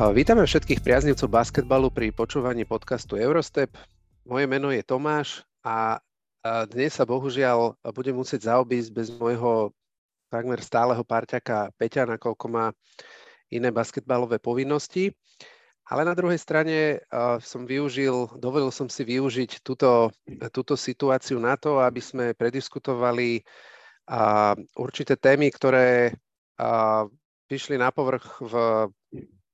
Vítame všetkých priaznivcov basketbalu pri počúvaní podcastu Eurostep. Moje meno je Tomáš a dnes sa bohužiaľ budem musieť zaobísť bez môjho takmer stáleho parťaka Peťa, nakoľko má iné basketbalové povinnosti. Ale na druhej strane som využil, dovolil som si využiť túto, túto situáciu na to, aby sme prediskutovali určité témy, ktoré vyšli na povrch v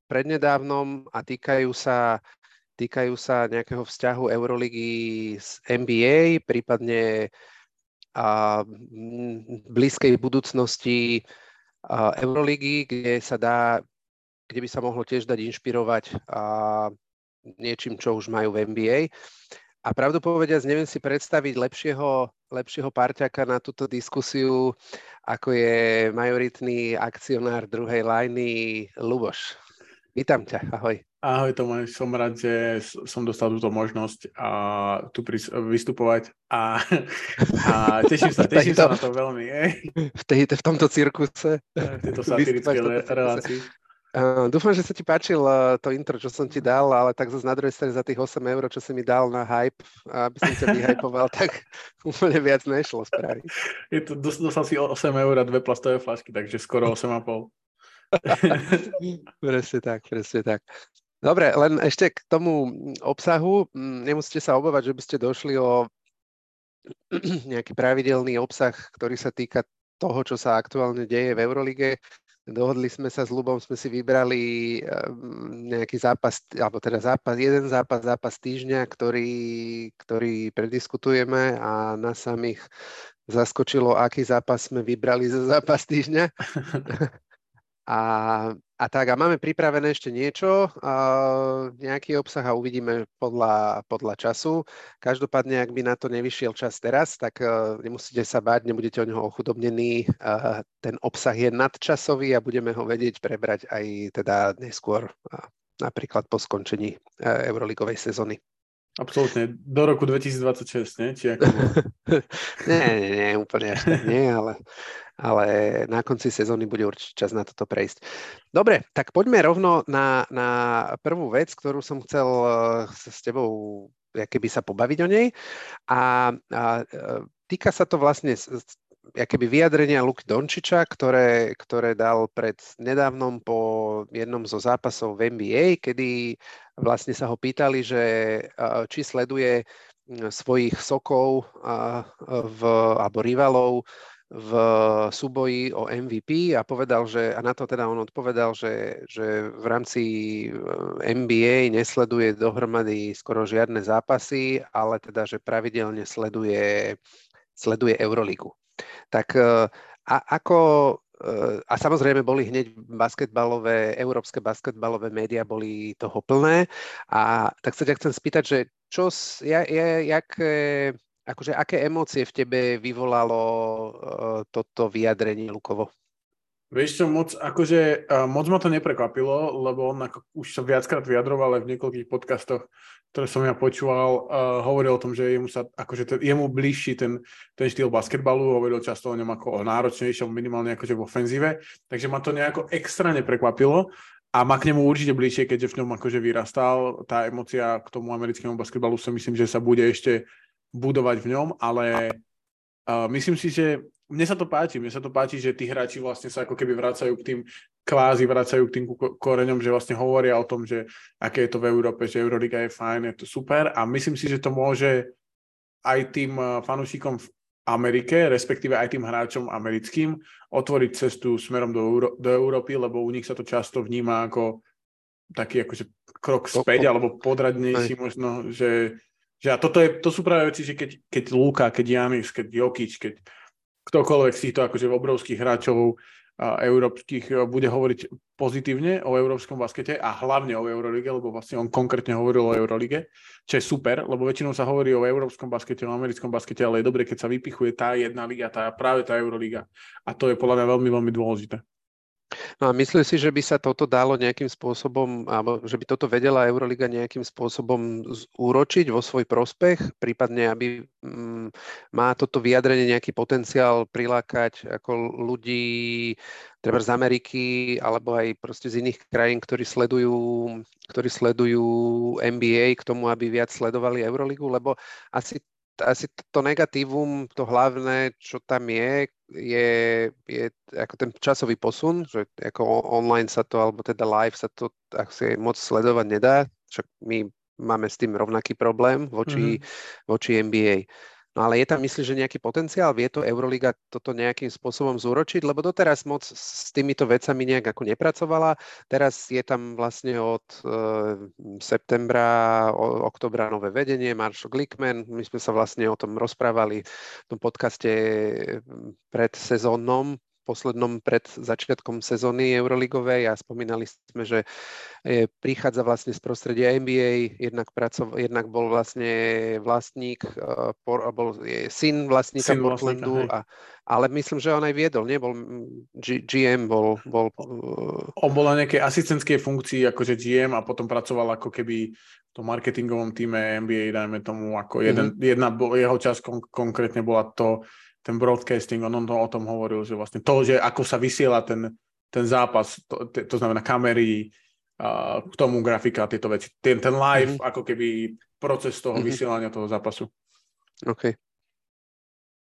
prednedávnom a týkajú sa, týkajú sa nejakého vzťahu Euroligy s NBA, prípadne a, blízkej budúcnosti a, Euroligy, kde sa dá, kde by sa mohlo tiež dať inšpirovať a, niečím, čo už majú v NBA. A pravdu povediac, neviem si predstaviť lepšieho, lepšieho parťaka na túto diskusiu, ako je majoritný akcionár druhej lajny Luboš. Vítam ťa, ahoj. Ahoj Tomáš, som rád, že som dostal túto možnosť a tu vystupovať a, a teším sa, teším sa na to veľmi. V, tej, v tomto cirkuse. V tejto satirické relácii. Uh, dúfam, že sa ti páčil uh, to intro, čo som ti dal, ale tak zase na druhej strane za tých 8 eur, čo si mi dal na hype, aby som ťa vyhypoval, tak úplne viac nešlo spraviť. Je to, dostal si 8 eur a dve plastové flašky, takže skoro 8,5. presne tak, presne tak. Dobre, len ešte k tomu obsahu. Nemusíte sa obávať, že by ste došli o nejaký pravidelný obsah, ktorý sa týka toho, čo sa aktuálne deje v Eurolige. Dohodli sme sa s Lubom, sme si vybrali ehm, nejaký zápas, alebo teda zápas, jeden zápas, zápas týždňa, ktorý, ktorý prediskutujeme a na samých zaskočilo, aký zápas sme vybrali za zápas týždňa. A, a tak, a máme pripravené ešte niečo, uh, nejaký obsah a uvidíme podľa, podľa času. Každopádne, ak by na to nevyšiel čas teraz, tak uh, nemusíte sa báť, nebudete o neho ochudobnení. Uh, ten obsah je nadčasový a budeme ho vedieť prebrať aj teda neskôr, uh, napríklad po skončení uh, Euroligovej sezóny. Absolútne, do roku 2026, nie? Či ako nie, nie, nie, úplne až tak nie, ale ale na konci sezóny bude určite čas na toto prejsť. Dobre, tak poďme rovno na, na prvú vec, ktorú som chcel eh, s tebou keby sa pobaviť o nej. A, a eh, týka sa to vlastne keby vyjadrenia Luky Dončiča, ktoré, ktoré dal pred nedávnom po jednom zo zápasov v NBA, kedy vlastne sa ho pýtali, že či sleduje svojich sokov v, alebo rivalov v súboji o MVP a povedal, že, a na to teda on odpovedal, že, že v rámci eh, NBA nesleduje dohromady skoro žiadne zápasy, ale teda, že pravidelne sleduje, sleduje Euroligu. Tak eh, a, ako eh, a samozrejme boli hneď basketbalové, európske basketbalové médiá boli toho plné. A tak sa ťa chcem spýtať, že čo, ja, ja, jak, akože aké emócie v tebe vyvolalo uh, toto vyjadrenie Lukovo? Vieš čo, moc, akože, moc ma to neprekvapilo, lebo on ako, už sa viackrát vyjadroval aj v niekoľkých podcastoch, ktoré som ja počúval, uh, hovoril o tom, že jemu, sa, akože ten, jemu bližší ten, ten štýl basketbalu, hovoril často o ňom ako o náročnejšom, minimálne akože v ofenzíve, takže ma to nejako extra neprekvapilo a má k nemu určite bližšie, keďže v ňom akože vyrastal. Tá emocia k tomu americkému basketbalu si myslím, že sa bude ešte budovať v ňom, ale uh, myslím si, že mne sa to páči, mne sa to páči, že tí hráči vlastne sa ako keby vracajú k tým, kvázi vracajú k tým koreňom, že vlastne hovoria o tom, že aké je to v Európe, že Euroliga je fajn, je to super. A myslím si, že to môže aj tým fanúšikom v Amerike, respektíve aj tým hráčom americkým, otvoriť cestu smerom do, Euró- do Európy, lebo u nich sa to často vníma ako taký akože krok späť, alebo podradnejší možno, že že a toto je, to sú práve veci, že keď, keď Luka, keď Janis, keď Jokic, keď ktokoľvek z týchto akože obrovských hráčov európskych e, bude hovoriť pozitívne o európskom baskete a hlavne o Eurolige, lebo vlastne on konkrétne hovoril o Eurolige, čo je super, lebo väčšinou sa hovorí o európskom baskete, o americkom baskete, ale je dobre, keď sa vypichuje tá jedna liga, tá, práve tá Euroliga. A to je podľa mňa veľmi, veľmi dôležité. No a myslíš si, že by sa toto dalo nejakým spôsobom, alebo že by toto vedela Euroliga nejakým spôsobom úročiť vo svoj prospech, prípadne aby mm, má toto vyjadrenie nejaký potenciál prilákať ako ľudí treba z Ameriky alebo aj proste z iných krajín, ktorí sledujú, ktorí sledujú NBA k tomu, aby viac sledovali Euroligu, lebo asi asi to negatívum, to hlavné, čo tam je, je, je ako ten časový posun, že ako online sa to, alebo teda live sa to asi moc sledovať nedá, však my máme s tým rovnaký problém voči, mm-hmm. voči NBA. No ale je tam, myslíš, že nejaký potenciál? Vie to Euroliga toto nejakým spôsobom zúročiť? Lebo doteraz moc s týmito vecami nejak ako nepracovala. Teraz je tam vlastne od e, septembra, o, oktobra nové vedenie, Marshall Glickman. My sme sa vlastne o tom rozprávali v tom podcaste pred sezónnom poslednom pred začiatkom sezóny Euroligovej a spomínali sme, že e, prichádza vlastne z prostredia NBA, jednak, pracov, jednak bol vlastne vlastník, e, bol je syn vlastníka syn Portlandu, a, ale myslím, že on aj viedol, nie? Bol G, GM, bol... bol on bol na nejakej asistentskej funkcii akože GM a potom pracoval ako keby tom marketingovom týme NBA, dajme tomu, ako jeden, mm-hmm. jedna jeho časť kon- konkrétne bola to, ten broadcasting, on, on to o tom hovoril, že vlastne to, že ako sa vysiela ten, ten zápas, to, to znamená kamery, uh, k tomu grafika a tieto veci. Ten, ten live, mm-hmm. ako keby proces toho mm-hmm. vysielania toho zápasu. OK.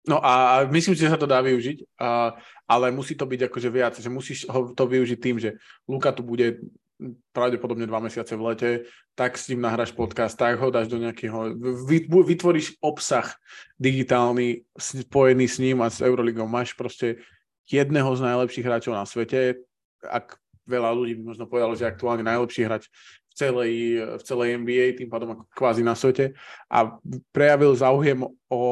No a myslím že sa to dá využiť, uh, ale musí to byť akože viac, že musíš ho to využiť tým, že Luka tu bude pravdepodobne dva mesiace v lete, tak s ním nahráš podcast, tak ho dáš do nejakého, vytvoríš obsah digitálny spojený s ním a s Euroligou. Máš proste jedného z najlepších hráčov na svete, ak veľa ľudí by možno povedalo, že aktuálne najlepší hráč v celej, v celej NBA, tým pádom kvázi na svete a prejavil záujem o,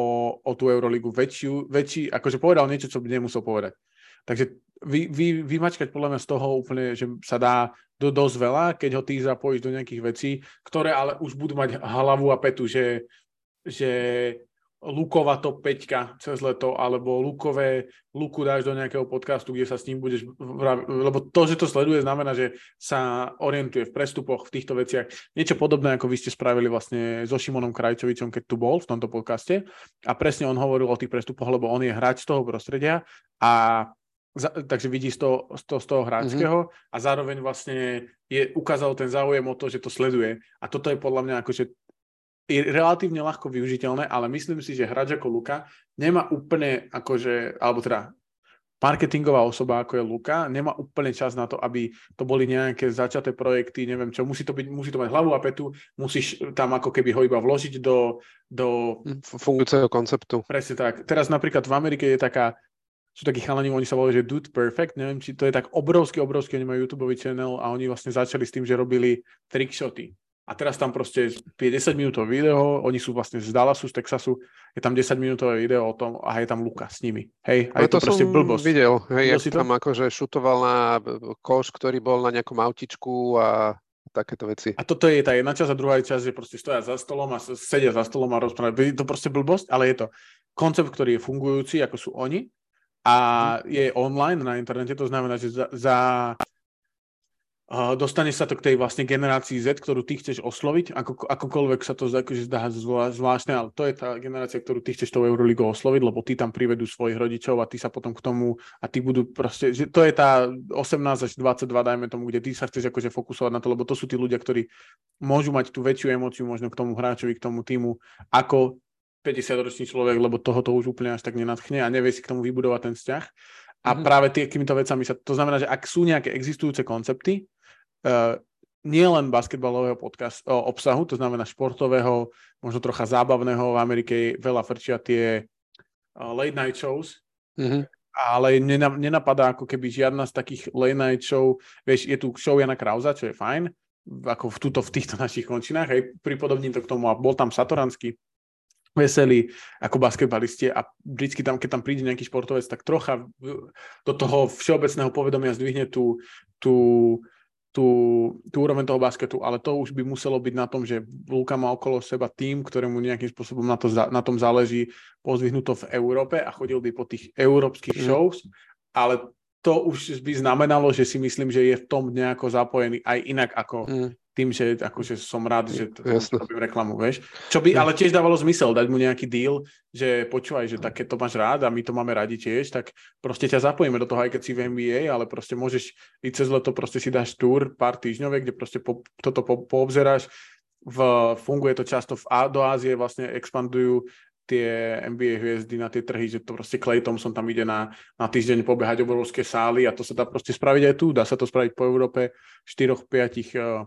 o tú Euroligu väčšiu, väčší, akože povedal niečo, čo by nemusel povedať. Takže vy, vy, vymačkať podľa mňa z toho úplne, že sa dá do dosť veľa, keď ho ty zapojíš do nejakých vecí, ktoré ale už budú mať hlavu a petu, že, že Lukova top 5 cez leto, alebo Lukové, Luku dáš do nejakého podcastu, kde sa s ním budeš lebo to, že to sleduje, znamená, že sa orientuje v prestupoch, v týchto veciach. Niečo podobné, ako vy ste spravili vlastne so Šimonom Krajčovičom, keď tu bol v tomto podcaste. A presne on hovoril o tých prestupoch, lebo on je hráč z toho prostredia a takže vidí z toho, z toho, z toho hráčského mm-hmm. a zároveň vlastne je, ukázal ten záujem o to, že to sleduje. A toto je podľa mňa akože je relatívne ľahko využiteľné, ale myslím si, že hráč ako Luka nemá úplne akože, alebo teda marketingová osoba, ako je Luka, nemá úplne čas na to, aby to boli nejaké začaté projekty, neviem čo, musí to, byť, musí to mať hlavu a petu, musíš tam ako keby ho iba vložiť do... do... Fungujúceho konceptu. Presne tak. Teraz napríklad v Amerike je taká sú takí chalani, oni sa volajú, že Dude Perfect, neviem, či to je tak obrovský, obrovský, oni majú YouTube channel a oni vlastne začali s tým, že robili trickshoty. A teraz tam proste 50 minútové video, oni sú vlastne z Dallasu, z Texasu, je tam 10 minútové video o tom a je tam Luka s nimi. Hej, a je to, to proste blbosť. videl, hej, jak tam to? akože šutoval na koš, ktorý bol na nejakom autičku a takéto veci. A toto je tá jedna časť a druhá časť, že proste stoja za stolom a sedia za stolom a rozprávajú. Je to proste blbosť, ale je to koncept, ktorý je fungujúci, ako sú oni a je online na internete, to znamená, že za, za uh, dostane sa to k tej vlastne generácii Z, ktorú ty chceš osloviť, ako, akokoľvek sa to akože zdá zvláštne, ale to je tá generácia, ktorú ty chceš tou Euroligou osloviť, lebo ty tam privedú svojich rodičov a ty sa potom k tomu a ty budú proste, že to je tá 18 až 22, dajme tomu, kde ty sa chceš akože fokusovať na to, lebo to sú tí ľudia, ktorí môžu mať tú väčšiu emóciu možno k tomu hráčovi, k tomu týmu, ako 50-ročný človek, lebo toho to už úplne až tak nenadchne a nevie si k tomu vybudovať ten vzťah. A mm-hmm. práve týmito vecami sa, to znamená, že ak sú nejaké existujúce koncepty, uh, nie len basketbalového podcast, uh, obsahu, to znamená športového, možno trocha zábavného, v Amerike veľa frčia tie uh, late night shows, mm-hmm. ale nenapadá ako keby žiadna z takých late night show, vieš, je tu show Jana Krauza, čo je fajn, ako v, tuto, v týchto našich končinách, hej, pripodobním to k tomu a bol tam Satoranský, veselí ako basketbalisti a vždycky tam, keď tam príde nejaký športovec, tak trocha do toho všeobecného povedomia zdvihne tú, tú, tú, tú úroveň toho basketu, ale to už by muselo byť na tom, že Luka má okolo seba tým, ktorému nejakým spôsobom na, to, na tom záleží pozvihnuto v Európe a chodil by po tých európskych mm. shows, ale to už by znamenalo, že si myslím, že je v tom nejako zapojený aj inak ako mm. Tým, že akože som rád, že to, robím reklamu, vieš. Čo by ale tiež dávalo zmysel dať mu nejaký deal, že počúvaj, že také to máš rád a my to máme radi tiež, tak proste ťa zapojíme do toho, aj keď si v NBA, ale proste môžeš ísť cez leto, proste si dáš túr pár týždňové, kde proste po, toto po, poobzeráš, v, funguje to často v, do Ázie, vlastne expandujú tie NBA hviezdy na tie trhy, že to proste Clay Thompson tam ide na, na týždeň pobehať obrovské sály a to sa dá proste spraviť aj tu. Dá sa to spraviť po Európe 4-5, uh,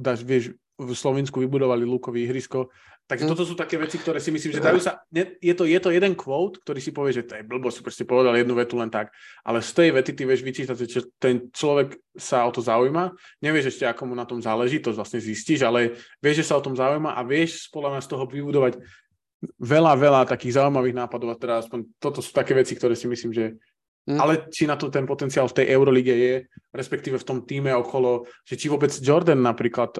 dáš, vieš, v Slovensku vybudovali lukový ihrisko. Takže mm. toto sú také veci, ktoré si myslím, že dajú sa... Ne, je, to, je to jeden quote, ktorý si povie, že to je blbo, si proste povedal jednu vetu len tak, ale z tej vety ty vieš vyčítať, že ten človek sa o to zaujíma, nevieš ešte, ako mu na tom záleží, to vlastne zistíš, ale vieš, že sa o tom zaujíma a vieš spolu z toho vybudovať veľa, veľa takých zaujímavých nápadov a teda aspoň toto sú také veci, ktoré si myslím, že Mm. Ale či na to ten potenciál v tej Eurolige je, respektíve v tom týme okolo, že či vôbec Jordan napríklad,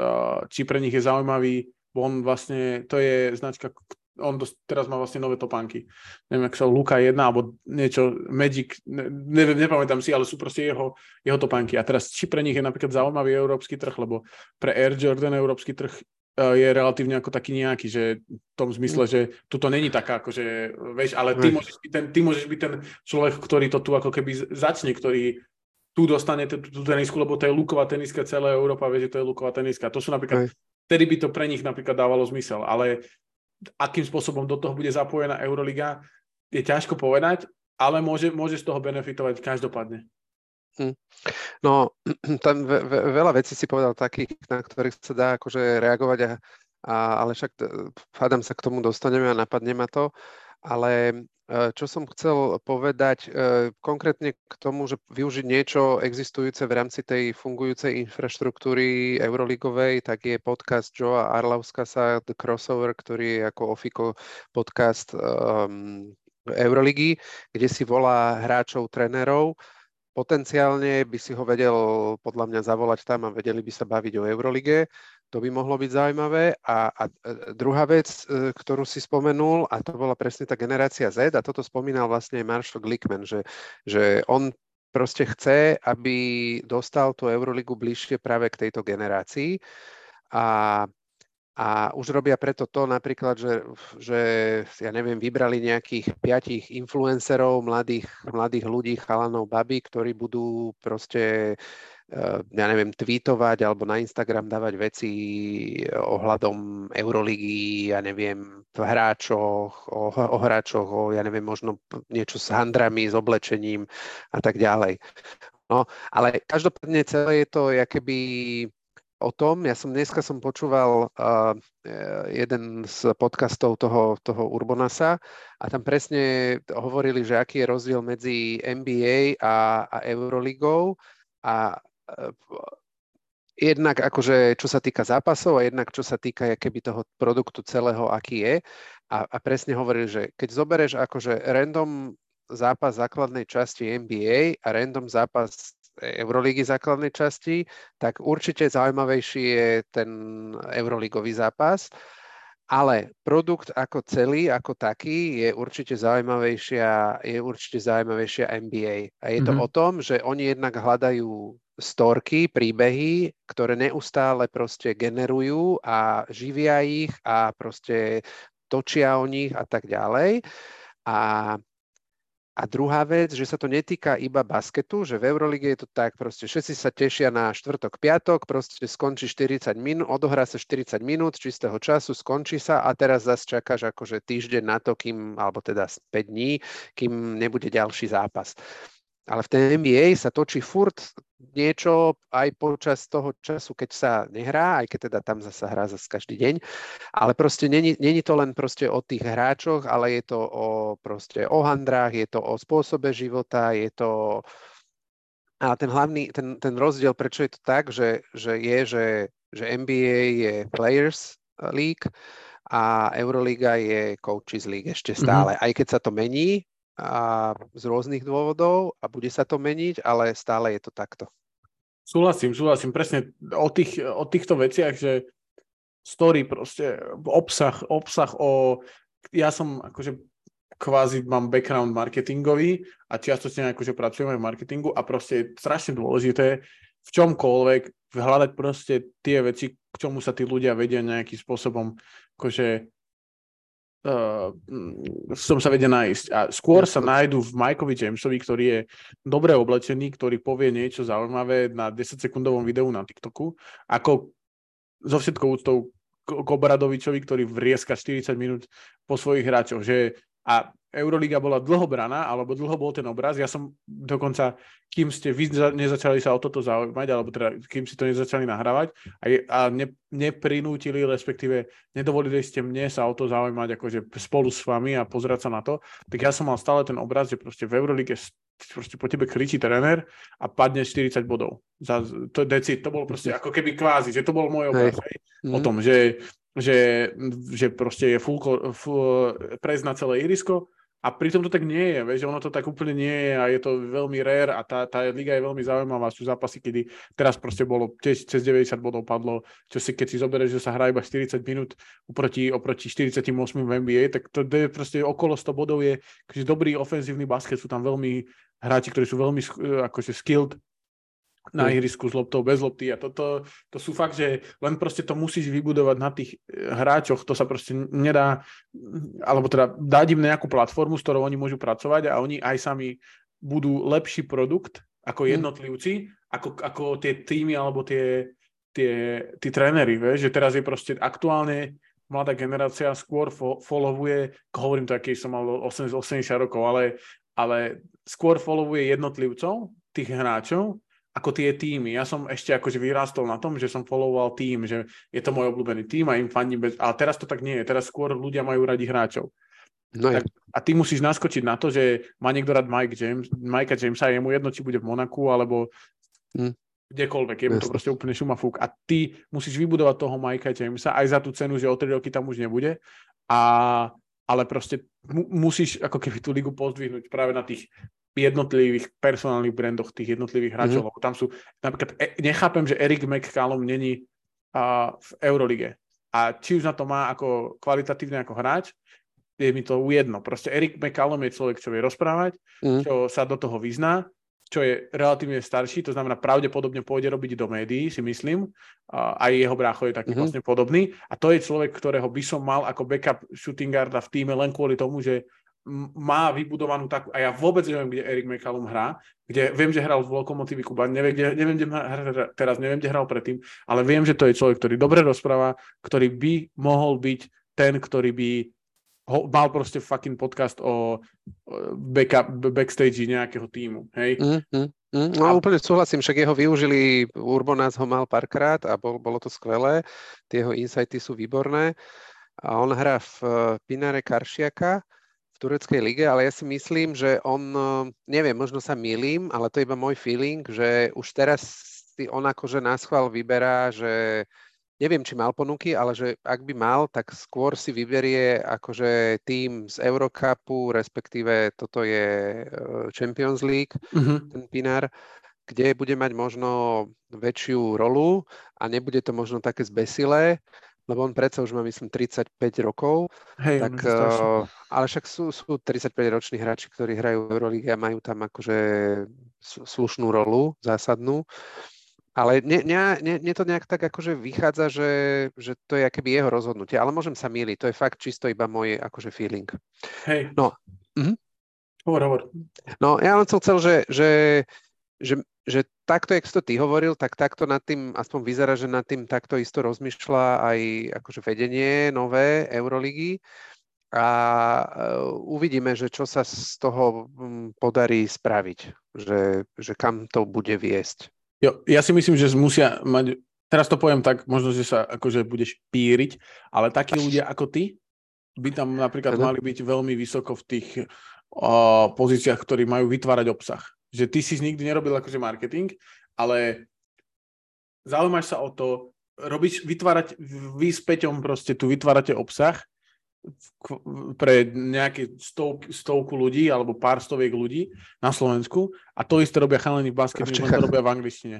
či pre nich je zaujímavý, on vlastne, to je značka, on dos, teraz má vlastne nové topánky. Neviem, ak sa Luka 1 alebo niečo, Magic, ne, neviem, nepamätám si, ale sú proste jeho, jeho topánky. A teraz, či pre nich je napríklad zaujímavý európsky trh, lebo pre Air Jordan európsky trh je relatívne ako taký nejaký, že v tom zmysle, že tu to není taká, akože, vieš, ale ty môžeš, byť ten, ty môžeš byť ten človek, ktorý to tu ako keby začne, ktorý tu dostane tú, tú tenisku, lebo to je luková teniska, celá Európa vie, že to je luková teniska. To sú napríklad, vtedy by to pre nich napríklad dávalo zmysel, ale akým spôsobom do toho bude zapojená Euroliga, je ťažko povedať, ale môže, môže z toho benefitovať každopádne. Hm. No, tam ve, ve, veľa vecí si povedal takých, na ktorých sa dá akože reagovať, a, a, ale však hádam sa k tomu dostaneme a napadne ma to. Ale e, čo som chcel povedať e, konkrétne k tomu, že využiť niečo existujúce v rámci tej fungujúcej infraštruktúry Euroligovej, tak je podcast Joa Arlauskasa The Crossover, ktorý je ako Ofiko podcast um, Euroligy, kde si volá hráčov, trénerov Potenciálne by si ho vedel podľa mňa zavolať tam a vedeli by sa baviť o Eurolige. To by mohlo byť zaujímavé. A, a druhá vec, e, ktorú si spomenul, a to bola presne tá generácia Z, a toto spomínal vlastne Marshall Glickman, že, že on proste chce, aby dostal tú Euroligu bližšie práve k tejto generácii. A a už robia preto to napríklad, že, že ja neviem, vybrali nejakých piatich influencerov, mladých, mladých ľudí, chalanov, baby, ktorí budú proste, eh, ja neviem, tweetovať alebo na Instagram dávať veci ohľadom Euroligy, ja neviem, v hráčoch, o, o hráčoch, o, ja neviem, možno niečo s handrami, s oblečením a tak ďalej. No, ale každopádne celé je to keby o tom. Ja som dneska som počúval uh, jeden z podcastov toho, toho Urbonasa a tam presne hovorili, že aký je rozdiel medzi NBA a, a Euroligou a uh, jednak akože čo sa týka zápasov a jednak čo sa týka keby toho produktu celého, aký je. A, a presne hovorili, že keď zoberieš akože random zápas základnej časti NBA a random zápas Eurolígy základnej časti, tak určite zaujímavejší je ten Euroligový zápas. Ale produkt ako celý, ako taký, je určite zaujímavejšia, je určite zaujímavejšia NBA. A je to mm-hmm. o tom, že oni jednak hľadajú storky, príbehy, ktoré neustále proste generujú a živia ich a proste točia o nich a tak ďalej. A a druhá vec, že sa to netýka iba basketu, že v Eurolige je to tak, proste všetci sa tešia na štvrtok, piatok, proste skončí 40 minút, odohrá sa 40 minút čistého času, skončí sa a teraz zase čakáš akože týždeň na to, kým, alebo teda 5 dní, kým nebude ďalší zápas. Ale v tej NBA sa točí furt niečo aj počas toho času, keď sa nehrá, aj keď teda tam zase hrá zase každý deň. Ale proste není, není to len proste o tých hráčoch, ale je to o, proste o handrách, je to o spôsobe života, je to... A ten hlavný, ten, ten rozdiel, prečo je to tak, že, že je, že, že NBA je Players League a Euroliga je Coaches League ešte mhm. stále. Mm-hmm. Aj keď sa to mení, a z rôznych dôvodov a bude sa to meniť, ale stále je to takto. Súhlasím, súhlasím presne o, tých, o týchto veciach, že story proste, obsah, obsah o... Ja som akože kvázi mám background marketingový a čiastočne akože pracujem aj v marketingu a proste je strašne dôležité v čomkoľvek hľadať proste tie veci, k čomu sa tí ľudia vedia nejakým spôsobom akože uh, som sa vedia nájsť. A skôr sa nájdu v Mikeovi Jamesovi, ktorý je dobre oblečený, ktorý povie niečo zaujímavé na 10-sekundovom videu na TikToku, ako so všetkou úctou k Obradovičovi, ktorý vrieska 40 minút po svojich hráčoch. Že, a Euroliga bola dlho braná, alebo dlho bol ten obraz. Ja som dokonca, kým ste vy nezačali sa o toto zaujímať, alebo teda kým si to nezačali nahrávať a, a ne, neprinútili, respektíve nedovolili ste mne sa o to zaujímať akože spolu s vami a pozerať sa na to, tak ja som mal stále ten obraz, že proste v Eurolige proste po tebe kričí tréner a padne 40 bodov. Za, to, deci, to bolo proste ako keby kvázi, že to bol môj obraz hej. Hej, o mhm. tom, že, že, že proste je full, full prez na celé irisko a pritom to tak nie je, vieš, ono to tak úplne nie je a je to veľmi rare a tá, tá liga je veľmi zaujímavá. Sú zápasy, kedy teraz proste bolo tiež cez 90 bodov padlo, čo si keď si zoberieš, že sa hrá iba 40 minút oproti, oproti 48 v NBA, tak to je proste okolo 100 bodov je akože dobrý ofenzívny basket, sú tam veľmi hráči, ktorí sú veľmi akože skilled na ihrisku s loptou, bez lopty. A toto to sú fakt, že len proste to musíš vybudovať na tých eh, hráčoch, to sa proste nedá, alebo teda dať im nejakú platformu, s ktorou oni môžu pracovať a oni aj sami budú lepší produkt ako hm. jednotlivci, ako, ako tie týmy alebo tie, tie, tí tréneri, vieš, že teraz je proste aktuálne mladá generácia skôr fo- followuje, hovorím to, aký som mal 80, 80 rokov, ale, ale skôr followuje jednotlivcov, tých hráčov, ako tie týmy. Ja som ešte akože vyrástol na tom, že som followoval tým, že je to môj obľúbený tým a im fandím bez... Ale teraz to tak nie je. Teraz skôr ľudia majú radi hráčov. No tak, a ty musíš naskočiť na to, že má niekto rád Mike James, Mikea Jamesa, je mu jedno, či bude v Monaku, alebo hm. kdekoľvek, je mu to proste úplne šumafúk. A ty musíš vybudovať toho Mikea Jamesa aj za tú cenu, že o 3 roky tam už nebude. A, ale proste mu, musíš ako keby tú ligu pozdvihnúť práve na tých jednotlivých personálnych brandoch tých jednotlivých hráčov, mm-hmm. tam sú, napríklad e, nechápem, že Eric McCallum není uh, v Eurolige. A či už na to má ako kvalitatívne ako hráč, je mi to ujedno. Proste Eric McCallum je človek, čo vie rozprávať, mm-hmm. čo sa do toho vyzná, čo je relatívne starší, to znamená pravdepodobne pôjde robiť do médií, si myslím. Uh, aj jeho brácho je taký mm-hmm. vlastne podobný. A to je človek, ktorého by som mal ako backup shooting guarda v týme len kvôli tomu, že má vybudovanú takú, a ja vôbec neviem, kde Erik McCallum hrá, kde viem, že hral v Lokomotívi Kuba, neviem, kde, neviem, kde hra, teraz, neviem, kde hral predtým, ale viem, že to je človek, ktorý dobre rozpráva, ktorý by mohol byť ten, ktorý by ho, mal proste fucking podcast o, backup, backstage nejakého týmu, hej? Mm, mm, no a... úplne súhlasím, však jeho využili, Urbonás ho mal párkrát a bol, bolo to skvelé, tie jeho insighty sú výborné. A on hrá v eh, Pinare Karšiaka, tureckej lige, ale ja si myslím, že on, eh, neviem, možno sa milím, ale to je iba môj feeling, že už teraz si on akože nás chval vyberá, že neviem, či mal ponuky, ale že ak by mal, tak skôr si vyberie akože tým z Eurocupu, respektíve toto je eh, Champions League, uh-huh. ten Pinar, kde bude mať možno väčšiu rolu a nebude to možno také zbesilé lebo on predsa už má, myslím, 35 rokov. Hej, tak, uh, ale však sú, sú 35-roční hráči, ktorí hrajú v Eurolíge a majú tam akože slušnú rolu, zásadnú. Ale nie, nie, nie to nejak tak akože vychádza, že, že to je akéby jeho rozhodnutie. Ale môžem sa míliť, to je fakt čisto iba môj akože feeling. Hej. No. Mhm. Hovor, hovor. No, ja len som chcel, že, že, že že takto, jak si to ty hovoril, tak takto nad tým, aspoň vyzerá, že nad tým takto isto rozmýšľa aj akože vedenie nové Euroligy. A e, uvidíme, že čo sa z toho podarí spraviť, že, že kam to bude viesť. Jo, ja si myslím, že musia mať, teraz to poviem tak, možno, že sa akože budeš píriť, ale takí ľudia ako ty by tam napríklad mali byť veľmi vysoko v tých uh, pozíciách, ktorí majú vytvárať obsah že ty si nikdy nerobil akože marketing, ale zaujímaš sa o to, robíš, vytvárať, vy s Peťom proste tu vytvárate obsah pre nejaké stov, stovku ľudí alebo pár stoviek ľudí na Slovensku a to isté robia chalení v basketbale, to robia v angličtine.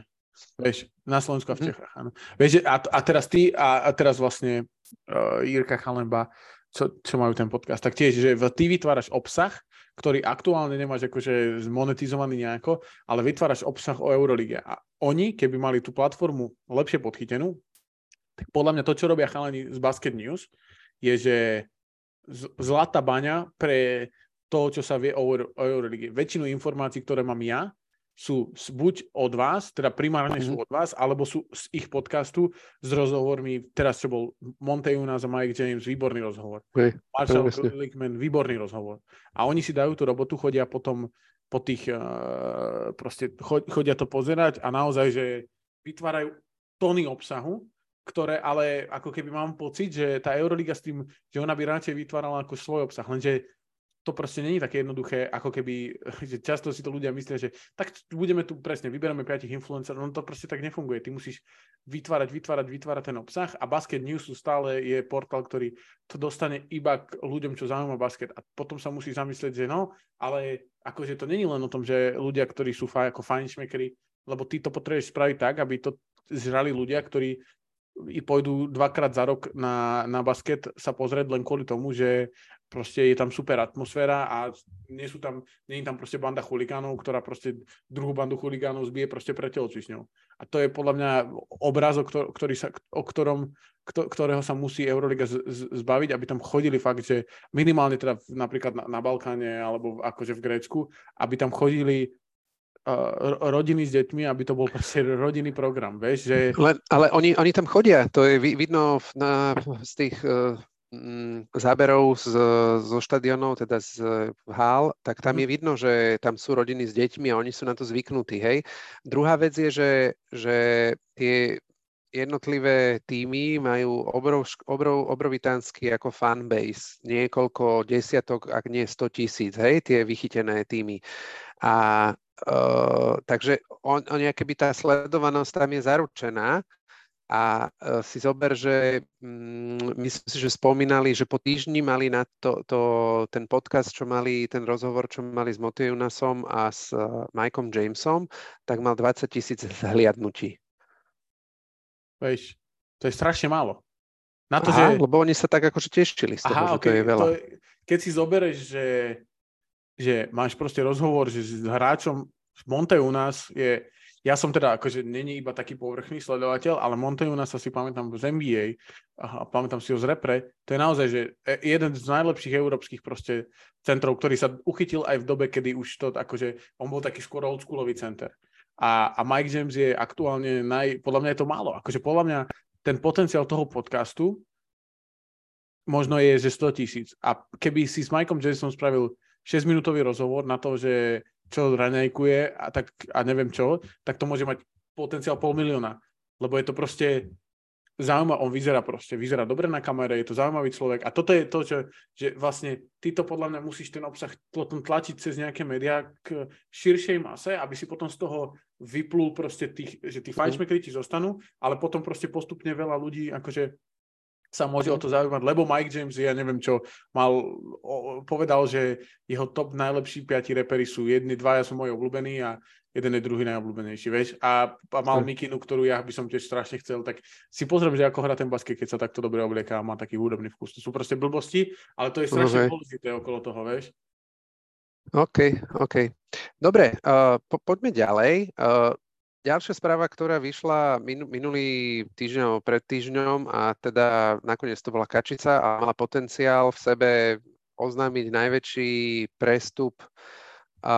Vieš, na Slovensku a v mhm. Čechách, áno. Vieš, a, a teraz ty a, a teraz vlastne uh, Jirka Chalemba čo, čo majú ten podcast, tak tiež, že ty vytváraš obsah, ktorý aktuálne nemáš akože monetizovaný nejako, ale vytváraš obsah o Eurolige. A oni, keby mali tú platformu lepšie podchytenú, tak podľa mňa to, čo robia chalani z Basket News, je, že zlatá baňa pre to, čo sa vie o, Euro, o Eurolige. Väčšinu informácií, ktoré mám ja, sú buď od vás, teda primárne mm-hmm. sú mhm. od vás, alebo sú z ich podcastu s rozhovormi, teraz čo bol Monteunas a Mike James, výborný rozhovor. Okay, Marcel Lickman, výborný rozhovor. A oni si dajú tú robotu, chodia potom po tých, uh, proste chodia to pozerať a naozaj, že vytvárajú tony obsahu, ktoré ale ako keby mám pocit, že tá Euroliga s tým, že ona by radšej vytvárala ako svoj obsah, lenže to proste není také jednoduché, ako keby, že často si to ľudia myslia, že tak budeme tu presne, vyberáme piatich influencerov, no to proste tak nefunguje. Ty musíš vytvárať, vytvárať, vytvárať ten obsah a Basket News stále je portál, ktorý to dostane iba k ľuďom, čo zaujíma basket a potom sa musí zamyslieť, že no, ale akože to není len o tom, že ľudia, ktorí sú faj, ako fajnšmekeri, lebo ty to potrebuješ spraviť tak, aby to zrali ľudia, ktorí i pôjdu dvakrát za rok na, na basket sa pozrieť len kvôli tomu, že proste je tam super atmosféra a nie sú tam, nie je tam proste banda chuligánov, ktorá proste druhú bandu chuligánov zbije proste pre telocvičňou. A to je podľa mňa obrázok, ktorý sa, o ktorom, ktorého sa musí Euroliga zbaviť, aby tam chodili fakt, že minimálne teda napríklad na, na Balkáne alebo akože v Grécku, aby tam chodili uh, rodiny s deťmi, aby to bol proste rodinný program, vieš, že... Ale, ale oni, oni tam chodia, to je vidno na, z tých uh, záberov z, zo štadionov, teda z hál, tak tam je mhm. vidno, že tam sú rodiny s deťmi a oni sú na to zvyknutí, hej. Druhá vec je, že, že tie jednotlivé týmy majú obrov, obrov, obrovitánsky ako fanbase, niekoľko desiatok, ak nie 100 tisíc, hej, tie vychytené týmy. A Uh, takže on, on keby tá sledovanosť tam je zaručená a uh, si zober, že um, myslím si, že spomínali, že po týždni mali na to, to, ten podcast, čo mali, ten rozhovor, čo mali s Motiunasom a s uh, Mikeom Jamesom, tak mal 20 tisíc zhliadnutí. Veš, to je strašne málo. Na to, Aha, že... lebo oni sa tak akože tešili z toho, Aha, že okay. to je veľa. To je, keď si zoberieš, že že máš proste rozhovor, že s hráčom Monte u nás je, ja som teda akože není iba taký povrchný sledovateľ, ale nás sa si pamätám z NBA a pamätám si ho z repre, to je naozaj, že e, jeden z najlepších európskych proste centrov, ktorý sa uchytil aj v dobe, kedy už to akože, on bol taký skôr oldschoolový center. A, a Mike James je aktuálne naj, podľa mňa je to málo, akože podľa mňa ten potenciál toho podcastu možno je, že 100 tisíc. A keby si s Mikeom Jamesom spravil 6-minútový rozhovor na to, že čo raňajkuje a, tak, a neviem čo, tak to môže mať potenciál pol milióna. Lebo je to proste zaujímavé, on vyzerá proste, vyzerá dobre na kamere, je to zaujímavý človek. A toto je to, čo, že vlastne ty to podľa mňa musíš ten obsah potom tlačiť cez nejaké médiá k širšej mase, aby si potom z toho vyplul proste tých, že tí fajnšmekri ti zostanú, ale potom proste postupne veľa ľudí akože sa môže o to zaujímať, lebo Mike James, ja neviem čo, mal, o, povedal, že jeho top najlepší piati repery sú jedni, dvaja sú moji obľúbení a jeden je druhý najobľúbenejší, vieš. A, a mal. Mikinu, ktorú ja by som tiež strašne chcel, tak si pozriem, že ako hrá ten basket, keď sa takto dobre oblieká a má taký hudobný vkus. To sú proste blbosti, ale to je strašne okay. dôležité okolo toho, vieš. OK, OK. Dobre, uh, po, poďme ďalej. Uh, Ďalšia správa, ktorá vyšla minulý týždeň pred týždňom a teda nakoniec to bola Kačica a mala potenciál v sebe oznámiť najväčší prestup a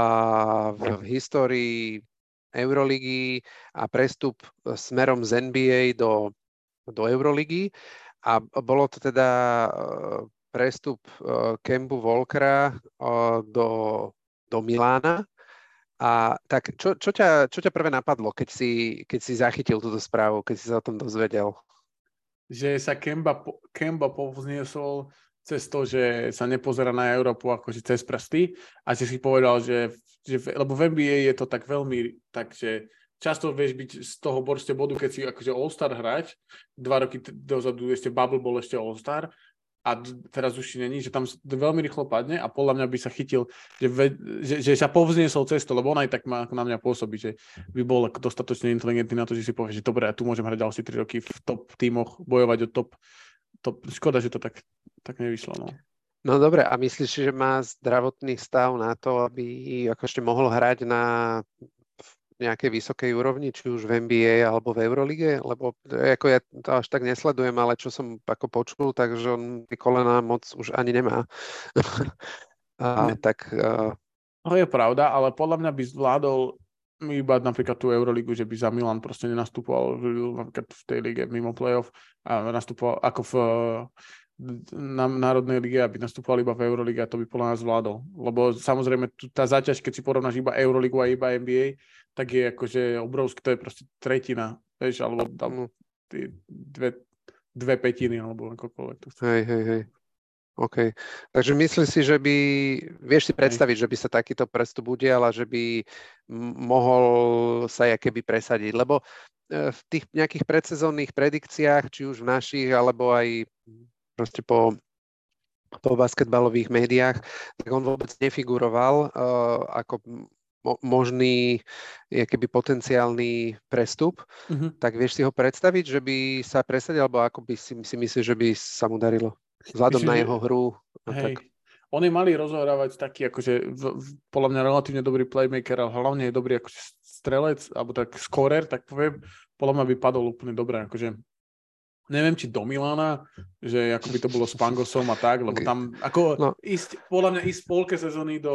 v histórii Euroligy a prestup smerom z NBA do, do Euroligy. A bolo to teda e, prestup e, Kembu Volkera e, do, do Milána a tak čo, čo, ťa, čo ťa prvé napadlo, keď si, keď si zachytil túto správu, keď si sa o tom dozvedel? Že sa Kemba, Kemba povzniesol cez to, že sa nepozera na Európu akože cez prsty a že si povedal, že, že lebo v NBA je to tak veľmi, takže často vieš byť z toho borste bodu, keď si akože All-Star hráč, dva roky dozadu ešte Bubble bol ešte All-Star a teraz už není, že tam veľmi rýchlo padne a podľa mňa by sa chytil, že, ve, že, že sa povzniesol cesto, lebo on aj tak má na mňa pôsobí, že by bol dostatočne inteligentný na to, že si povie, že dobre, ja tu môžem hrať ďalšie 3 roky v top tímoch, bojovať o top, top. Škoda, že to tak tak nevyšlo. No. No dobre, a myslíš, že má zdravotný stav na to, aby ako ešte mohol hrať na nejakej vysokej úrovni, či už v NBA alebo v Eurolige? Lebo ako ja to až tak nesledujem, ale čo som ako počul, takže on ty kolena moc už ani nemá. a, ne. tak, uh... To je pravda, ale podľa mňa by zvládol iba napríklad tú Euroligu, že by za Milan proste nenastupoval napríklad v tej lige mimo playoff a nastupoval ako v na Národnej lige, aby nastupoval iba v Eurolige a to by podľa nás zvládol. Lebo samozrejme tá záťaž, keď si porovnáš iba Euroligu a iba NBA, tak je akože obrovské, to je proste tretina, vieš, alebo tam dve, dve petiny, alebo akokoľvek. Hej, hej, hej. OK. Takže myslím si, že by, vieš si predstaviť, že by sa takýto prestup udial a že by mohol sa keby presadiť, lebo e, v tých nejakých predsezónnych predikciách, či už v našich, alebo aj proste po, po basketbalových médiách, tak on vôbec nefiguroval uh, ako mo- možný keby potenciálny prestup. Uh-huh. Tak vieš si ho predstaviť, že by sa presadil, alebo ako by si, si myslíš, že by sa mu darilo? Vzhľadom Myslím, na jeho hru. Hej. Tak. On je malý rozohrávať taký, akože v, v, podľa mňa relatívne dobrý playmaker, ale hlavne je dobrý akože strelec, alebo tak scorer, tak poviem, podľa mňa by padol úplne dobre. Akože neviem, či do Milana, že ako by to bolo s Pangosom a tak, lebo tam ako no. ísť, podľa mňa ísť polke sezóny do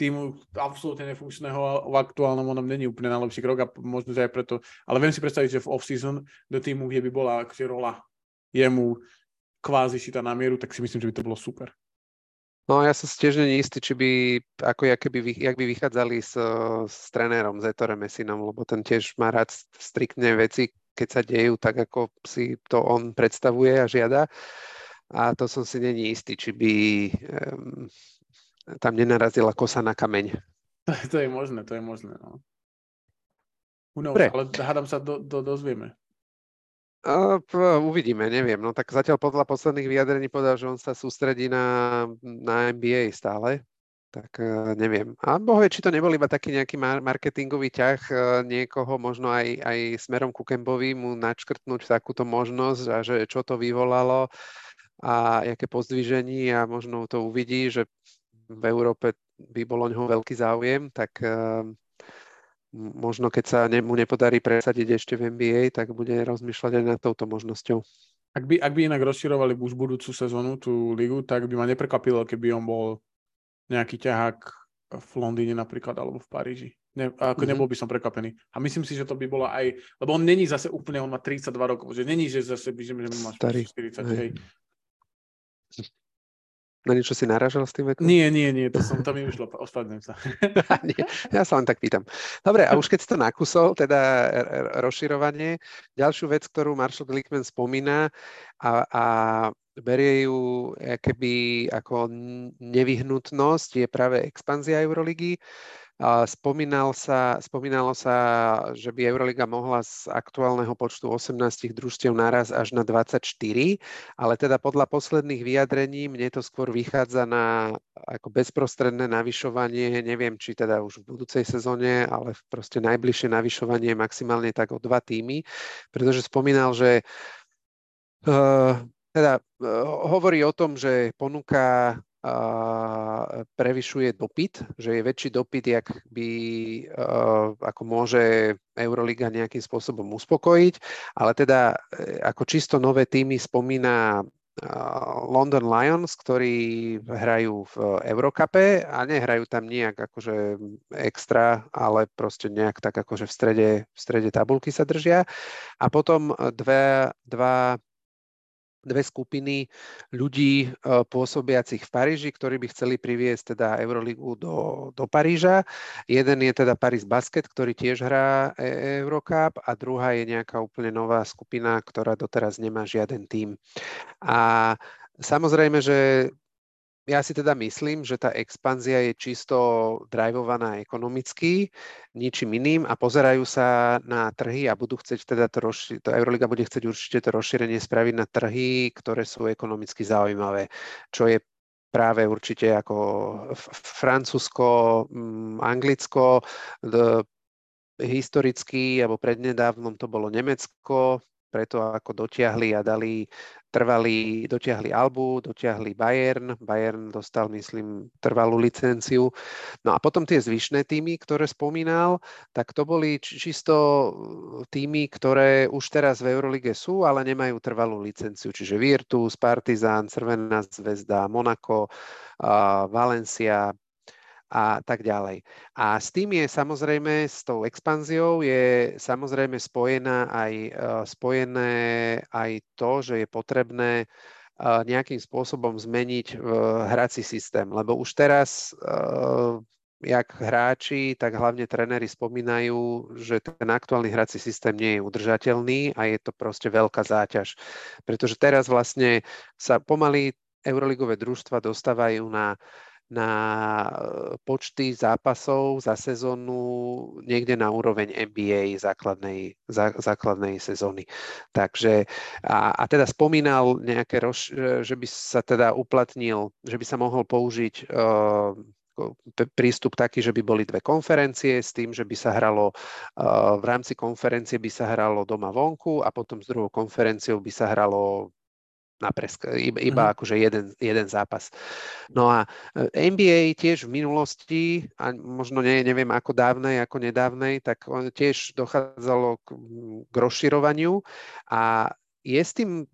týmu absolútne nefunkčného v aktuálnom onom není úplne najlepší krok a možno, že aj preto, ale viem si predstaviť, že v off-season do týmu, kde by bola akože rola jemu kvázi šita na mieru, tak si myslím, že by to bolo super. No ja som tiež není istý, či by, ako jak by, jak by vychádzali s, s trénerom, s Ettore Messinom, lebo ten tiež má rád striktne veci, keď sa dejú tak, ako si to on predstavuje a žiada. A to som si není istý, či by um, tam nenarazila kosa na kameň. To, je možné, to je možné. No. Knows, ale hádam sa, do, do, dozvieme. Uh, uvidíme, neviem. No tak zatiaľ podľa posledných vyjadrení povedal, že on sa sústredí na, na NBA stále tak uh, neviem. A bohvie, či to nebol iba taký nejaký mar- marketingový ťah uh, niekoho, možno aj, aj smerom ku Kembovi mu načkrtnúť takúto možnosť a že čo to vyvolalo a aké pozdvižení a možno to uvidí, že v Európe by bolo o ňoho veľký záujem, tak uh, možno keď sa mu nepodarí presadiť ešte v NBA, tak bude rozmýšľať aj nad touto možnosťou. Ak by, ak by inak rozširovali už budúcu sezónu tú ligu, tak by ma neprekvapilo, keby on bol nejaký ťahák v Londýne napríklad alebo v Paríži. Ne, ako mm-hmm. nebol by som prekvapený. A myslím si, že to by bolo aj, lebo on není zase úplne, on má 32 rokov, že není, že zase by, že máš Starý. 40, hej. Na niečo si naražal s tým vekom? Nie, nie, nie, to som, to mi vyšlo, ospravedlňujem sa. nie, ja sa len tak pýtam. Dobre, a už keď si to nakusol, teda rozširovanie, ďalšiu vec, ktorú Marshall Glickman spomína a, a berie ju keby ako nevyhnutnosť, je práve expanzia Euroligy. Spomínal sa, spomínalo sa, že by Euroliga mohla z aktuálneho počtu 18 družstiev naraz až na 24, ale teda podľa posledných vyjadrení mne to skôr vychádza na ako bezprostredné navyšovanie, neviem, či teda už v budúcej sezóne, ale proste najbližšie navyšovanie maximálne tak o dva týmy, pretože spomínal, že uh, teda uh, hovorí o tom, že ponuka prevyšuje dopyt, že je väčší dopyt, jak by, ako môže Euroliga nejakým spôsobom uspokojiť, ale teda e, ako čisto nové týmy spomína London Lions, ktorí hrajú v Eurocupe a nehrajú tam nejak akože extra, ale proste nejak tak akože v strede, v strede tabulky sa držia. A potom dve, dva dve skupiny ľudí e, pôsobiacich v Paríži, ktorí by chceli priviesť teda Euroligu do, do Paríža. Jeden je teda Paris Basket, ktorý tiež hrá e, Eurocup a druhá je nejaká úplne nová skupina, ktorá doteraz nemá žiaden tím. A samozrejme, že ja si teda myslím, že tá expanzia je čisto drivovaná ekonomicky, ničím iným a pozerajú sa na trhy a budú chcieť teda to, rozši- to Euroliga bude chcieť určite to rozšírenie spraviť na trhy, ktoré sú ekonomicky zaujímavé, čo je práve určite ako Francúzsko, mm, Anglicko, historicky alebo prednedávnom to bolo Nemecko, preto, ako dotiahli a dali trvali, dotiahli Albu, dotiahli Bayern, Bayern dostal, myslím, trvalú licenciu. No a potom tie zvyšné týmy, ktoré spomínal, tak to boli čisto týmy, ktoré už teraz v Eurolige sú, ale nemajú trvalú licenciu, čiže Virtus, Partizan, Crvená zväzda, Monaco, Valencia, a tak ďalej. A s tým je samozrejme, s tou expanziou je samozrejme spojená aj, e, spojené aj to, že je potrebné e, nejakým spôsobom zmeniť e, hrací systém. Lebo už teraz jak hráči, tak hlavne tréneri spomínajú, že ten aktuálny hrací systém nie je udržateľný a je to proste veľká záťaž. Pretože teraz vlastne sa pomaly Euroligové družstva dostávajú na na e, počty zápasov za sezónu niekde na úroveň NBA základnej, zá, základnej sezóny. Takže a, a teda spomínal nejaké, roz, e, že by sa teda uplatnil, že by sa mohol použiť uh, prístup taký, že by boli dve konferencie s tým, že by sa hralo v rámci konferencie by sa hralo doma vonku a potom s druhou konferenciou by sa hralo na presk- iba, iba mm-hmm. akože jeden, jeden zápas. No a e, NBA tiež v minulosti, a možno nie, neviem ako dávnej, ako nedávnej, tak tiež dochádzalo k, k rozširovaniu a je s tým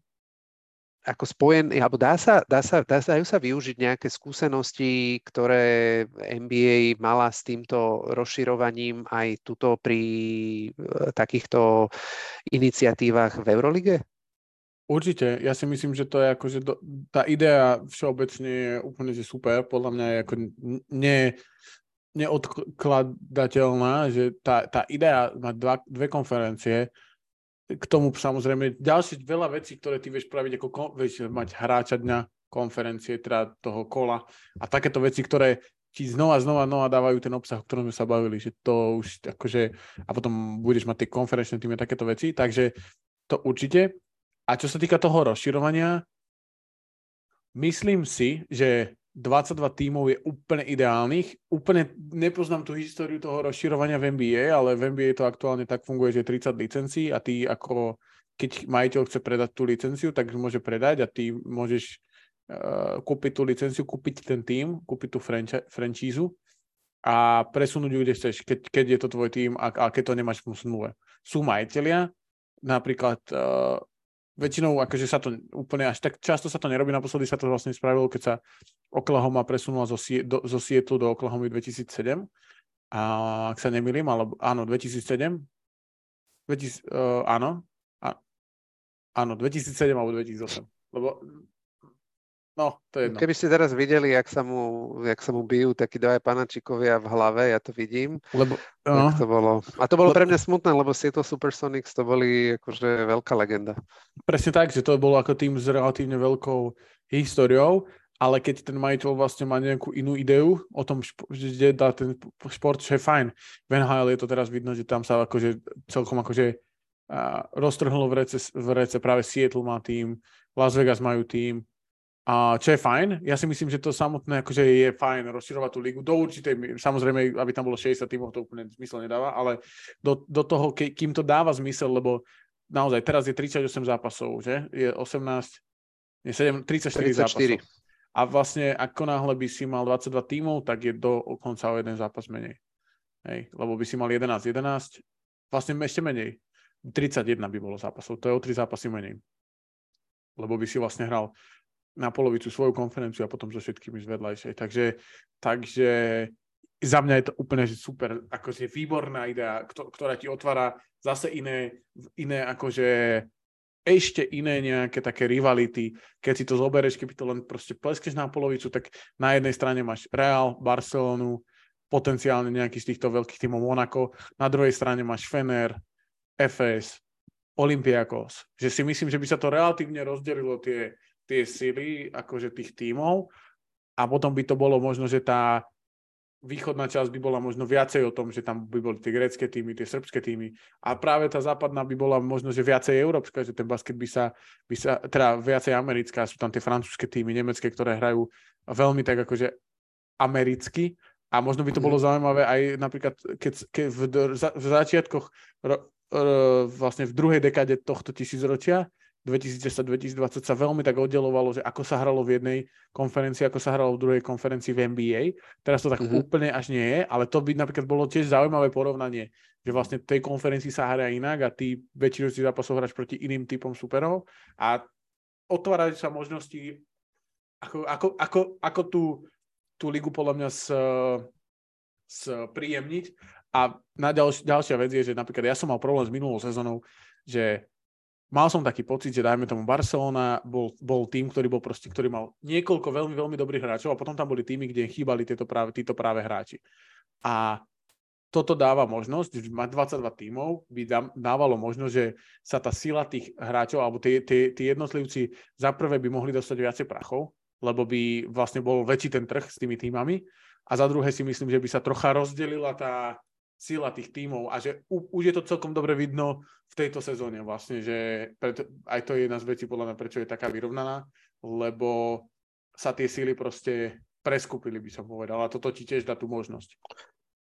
ako spojený, alebo dá sa, dá sa, dá sa, dajú sa využiť nejaké skúsenosti, ktoré NBA mala s týmto rozširovaním aj tuto pri e, takýchto iniciatívach v Eurolige? Určite, ja si myslím, že to je akože do, tá idea všeobecne je úplne že super, podľa mňa je ako ne, neodkladateľná, že tá, tá idea mať dva, dve konferencie, k tomu samozrejme ďalšie veľa vecí, ktoré ty vieš praviť, ako vieš mať hráča dňa, konferencie, teda toho kola a takéto veci, ktoré ti znova, znova, znova dávajú ten obsah, o ktorom sme sa bavili, že to už akože, a potom budeš mať tie konferenčné týmy, takéto veci, takže to určite. A čo sa týka toho rozširovania, myslím si, že 22 tímov je úplne ideálnych. Úplne nepoznám tú históriu toho rozširovania v NBA, ale v NBA to aktuálne tak funguje, že 30 licencií a ty ako keď majiteľ chce predať tú licenciu, tak môže predať a ty môžeš uh, kúpiť tú licenciu, kúpiť ten tým, kúpiť tú franchi- francízu a presunúť ju, kde chceš, keď, keď je to tvoj tým a, a keď to nemáš v smluve. Sú majiteľia, napríklad uh, väčšinou akože sa to úplne až tak často sa to nerobí, naposledy sa to vlastne spravilo, keď sa Oklahoma presunula zo, do, zo Sietlu do Oklahoma 2007, a ak sa nemýlim, alebo áno, 2007, 2000, uh, áno, a, áno, 2007 alebo 2008, lebo No, to je jedno. Keby ste teraz videli, jak sa mu, jak sa mu bijú takí dvaja panačikovia v hlave, ja to vidím. Lebo, no. to bolo. A to bolo pre mňa smutné, lebo Seattle Supersonics to boli akože veľká legenda. Presne tak, že to bolo ako tým s relatívne veľkou históriou, ale keď ten majiteľ vlastne má nejakú inú ideu o tom, že dá ten šport, čo je fajn. V NHL je to teraz vidno, že tam sa akože celkom akože roztrhlo v rece, v rece práve Seattle má tým, Las Vegas majú tým, a čo je fajn, ja si myslím, že to samotné akože je fajn rozširovať tú ligu do určitej, samozrejme, aby tam bolo 60 tímov, to úplne zmysel nedáva, ale do, do toho, ke, kým to dáva zmysel, lebo naozaj teraz je 38 zápasov, že? Je 18, nie 7, 34, 34 zápasov. A vlastne ako náhle by si mal 22 tímov, tak je do konca o jeden zápas menej. Hej, lebo by si mal 11, 11, vlastne ešte menej. 31 by bolo zápasov, to je o 3 zápasy menej. Lebo by si vlastne hral na polovicu svoju konferenciu a potom so všetkými z vedľajšej. Takže, takže za mňa je to úplne že super, akože výborná idea, ktorá ti otvára zase iné, iné akože ešte iné nejaké také rivality. Keď si to zoberieš, keby to len proste pleskeš na polovicu, tak na jednej strane máš Real, Barcelonu, potenciálne nejaký z týchto veľkých tímov Monaco, na druhej strane máš Fener, FS, Olympiakos. Že si myslím, že by sa to relatívne rozdelilo tie, tie sily akože tých tímov a potom by to bolo možno, že tá východná časť by bola možno viacej o tom, že tam by boli tie grecké týmy, tie srbské týmy a práve tá západná by bola možno, že viacej európska, že ten basket by sa, by sa teda viacej americká, sú tam tie francúzske týmy, nemecké, ktoré hrajú veľmi tak akože americky a možno by to bolo mhm. zaujímavé aj napríklad, keď, keď v, v začiatkoch vlastne v druhej dekade tohto tisícročia 2010-2020 sa veľmi tak oddelovalo, že ako sa hralo v jednej konferencii, ako sa hralo v druhej konferencii v NBA. Teraz to tak mm-hmm. úplne až nie je, ale to by napríklad bolo tiež zaujímavé porovnanie, že vlastne v tej konferencii sa hrá inak a ty väčšinu si zápasov hráš proti iným typom superov a otvárajú sa možnosti ako, ako, ako, ako tú, tú ligu podľa mňa s, spríjemniť. A na ďalš, ďalšia vec je, že napríklad ja som mal problém s minulou sezónou, že mal som taký pocit, že dajme tomu Barcelona bol, bol tým, ktorý bol proste, ktorý mal niekoľko veľmi, veľmi dobrých hráčov a potom tam boli týmy, kde chýbali tieto práve, títo práve hráči. A toto dáva možnosť, že mať 22 tímov by dávalo možnosť, že sa tá sila tých hráčov alebo tí, jednotlivci za prvé by mohli dostať viacej prachov, lebo by vlastne bol väčší ten trh s tými týmami a za druhé si myslím, že by sa trocha rozdelila tá, sila tých tímov a že u, už je to celkom dobre vidno v tejto sezóne vlastne, že preto, aj to je jedna z vecí podľa mňa, prečo je taká vyrovnaná, lebo sa tie síly proste preskupili, by som povedal. A toto ti tiež dá tú možnosť.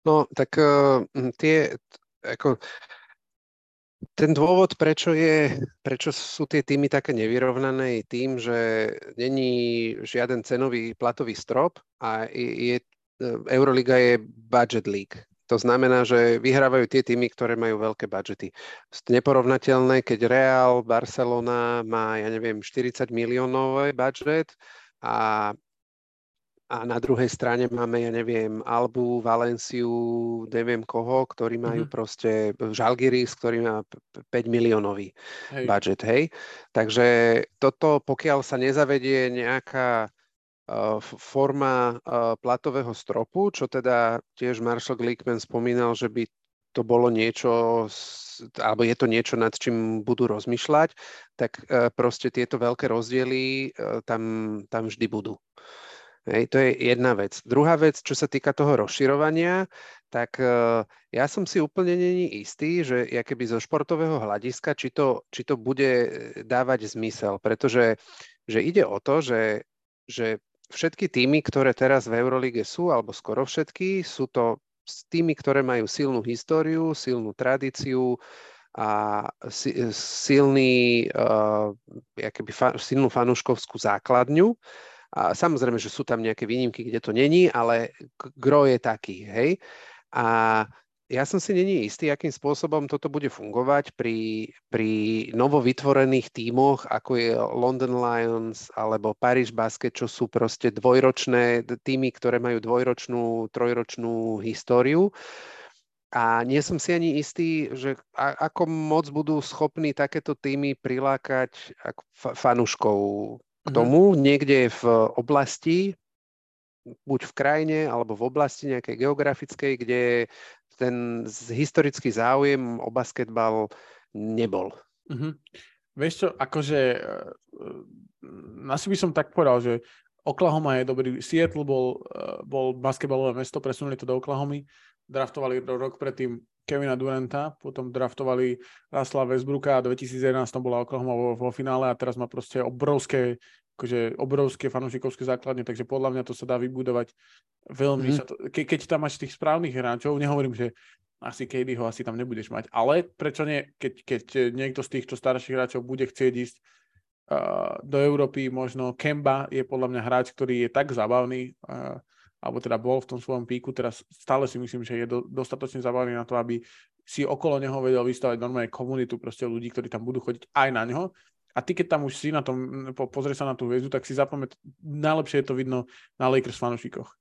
No, tak uh, tie, ako, ten dôvod, prečo, je, prečo sú tie týmy také nevyrovnané, je tým, že není žiaden cenový platový strop a je, je Euroliga je budget league. To znamená, že vyhrávajú tie týmy, ktoré majú veľké budžety. Neporovnateľné, keď Real, Barcelona má, ja neviem, 40 miliónový budžet a, a na druhej strane máme, ja neviem, Albu, Valenciu, neviem koho, ktorí majú mm-hmm. proste Žalgiris, ktorý má 5 miliónový hej. budget, hej. Takže toto, pokiaľ sa nezavedie nejaká forma platového stropu, čo teda tiež Marshall Glickman spomínal, že by to bolo niečo, alebo je to niečo, nad čím budú rozmýšľať, tak e, proste tieto veľké rozdiely e, tam, tam vždy budú. Hej, to je jedna vec. Druhá vec, čo sa týka toho rozširovania, tak e, ja som si úplne není istý, že ja keby zo športového hľadiska, či to, či to bude dávať zmysel, pretože že ide o to, že, že všetky týmy, ktoré teraz v Eurolíge sú, alebo skoro všetky, sú to týmy, ktoré majú silnú históriu, silnú tradíciu a silný, uh, fa, silnú fanúškovskú základňu. A samozrejme, že sú tam nejaké výnimky, kde to není, ale gro je taký, hej. A ja som si není istý, akým spôsobom toto bude fungovať pri, pri novovytvorených tímoch, ako je London Lions alebo Paris Basket, čo sú proste dvojročné týmy, ktoré majú dvojročnú, trojročnú históriu. A nie som si ani istý, že ako moc budú schopní takéto týmy prilákať fanúškov k mhm. tomu, mm-hmm. niekde v oblasti, buď v krajine alebo v oblasti nejakej geografickej, kde ten historický záujem o basketbal nebol. Mm-hmm. Vieš čo, akože uh, asi by som tak povedal, že Oklahoma je dobrý, Seattle bol, uh, bol basketbalové mesto, presunuli to do Oklahomy, draftovali rok predtým Kevina Duranta, potom draftovali Russella Westbrooka a 2011 tam bola Oklahoma vo, vo finále a teraz má proste obrovské akože obrovské fanúšikovské základne, takže podľa mňa to sa dá vybudovať veľmi. Mm-hmm. Sa to, ke, keď tam máš tých správnych hráčov, nehovorím, že asi KD ho asi tam nebudeš mať, ale prečo nie, keď, keď niekto z týchto starších hráčov bude chcieť ísť uh, do Európy, možno Kemba je podľa mňa hráč, ktorý je tak zabavný, uh, alebo teda bol v tom svojom píku, teraz stále si myslím, že je do, dostatočne zabavný na to, aby si okolo neho vedel vystavať normálne komunitu proste ľudí, ktorí tam budú chodiť aj na neho a ty, keď tam už si na tom, pozrieš sa na tú hviezdu, tak si zapamäť, najlepšie je to vidno na Lakers fanúšikoch.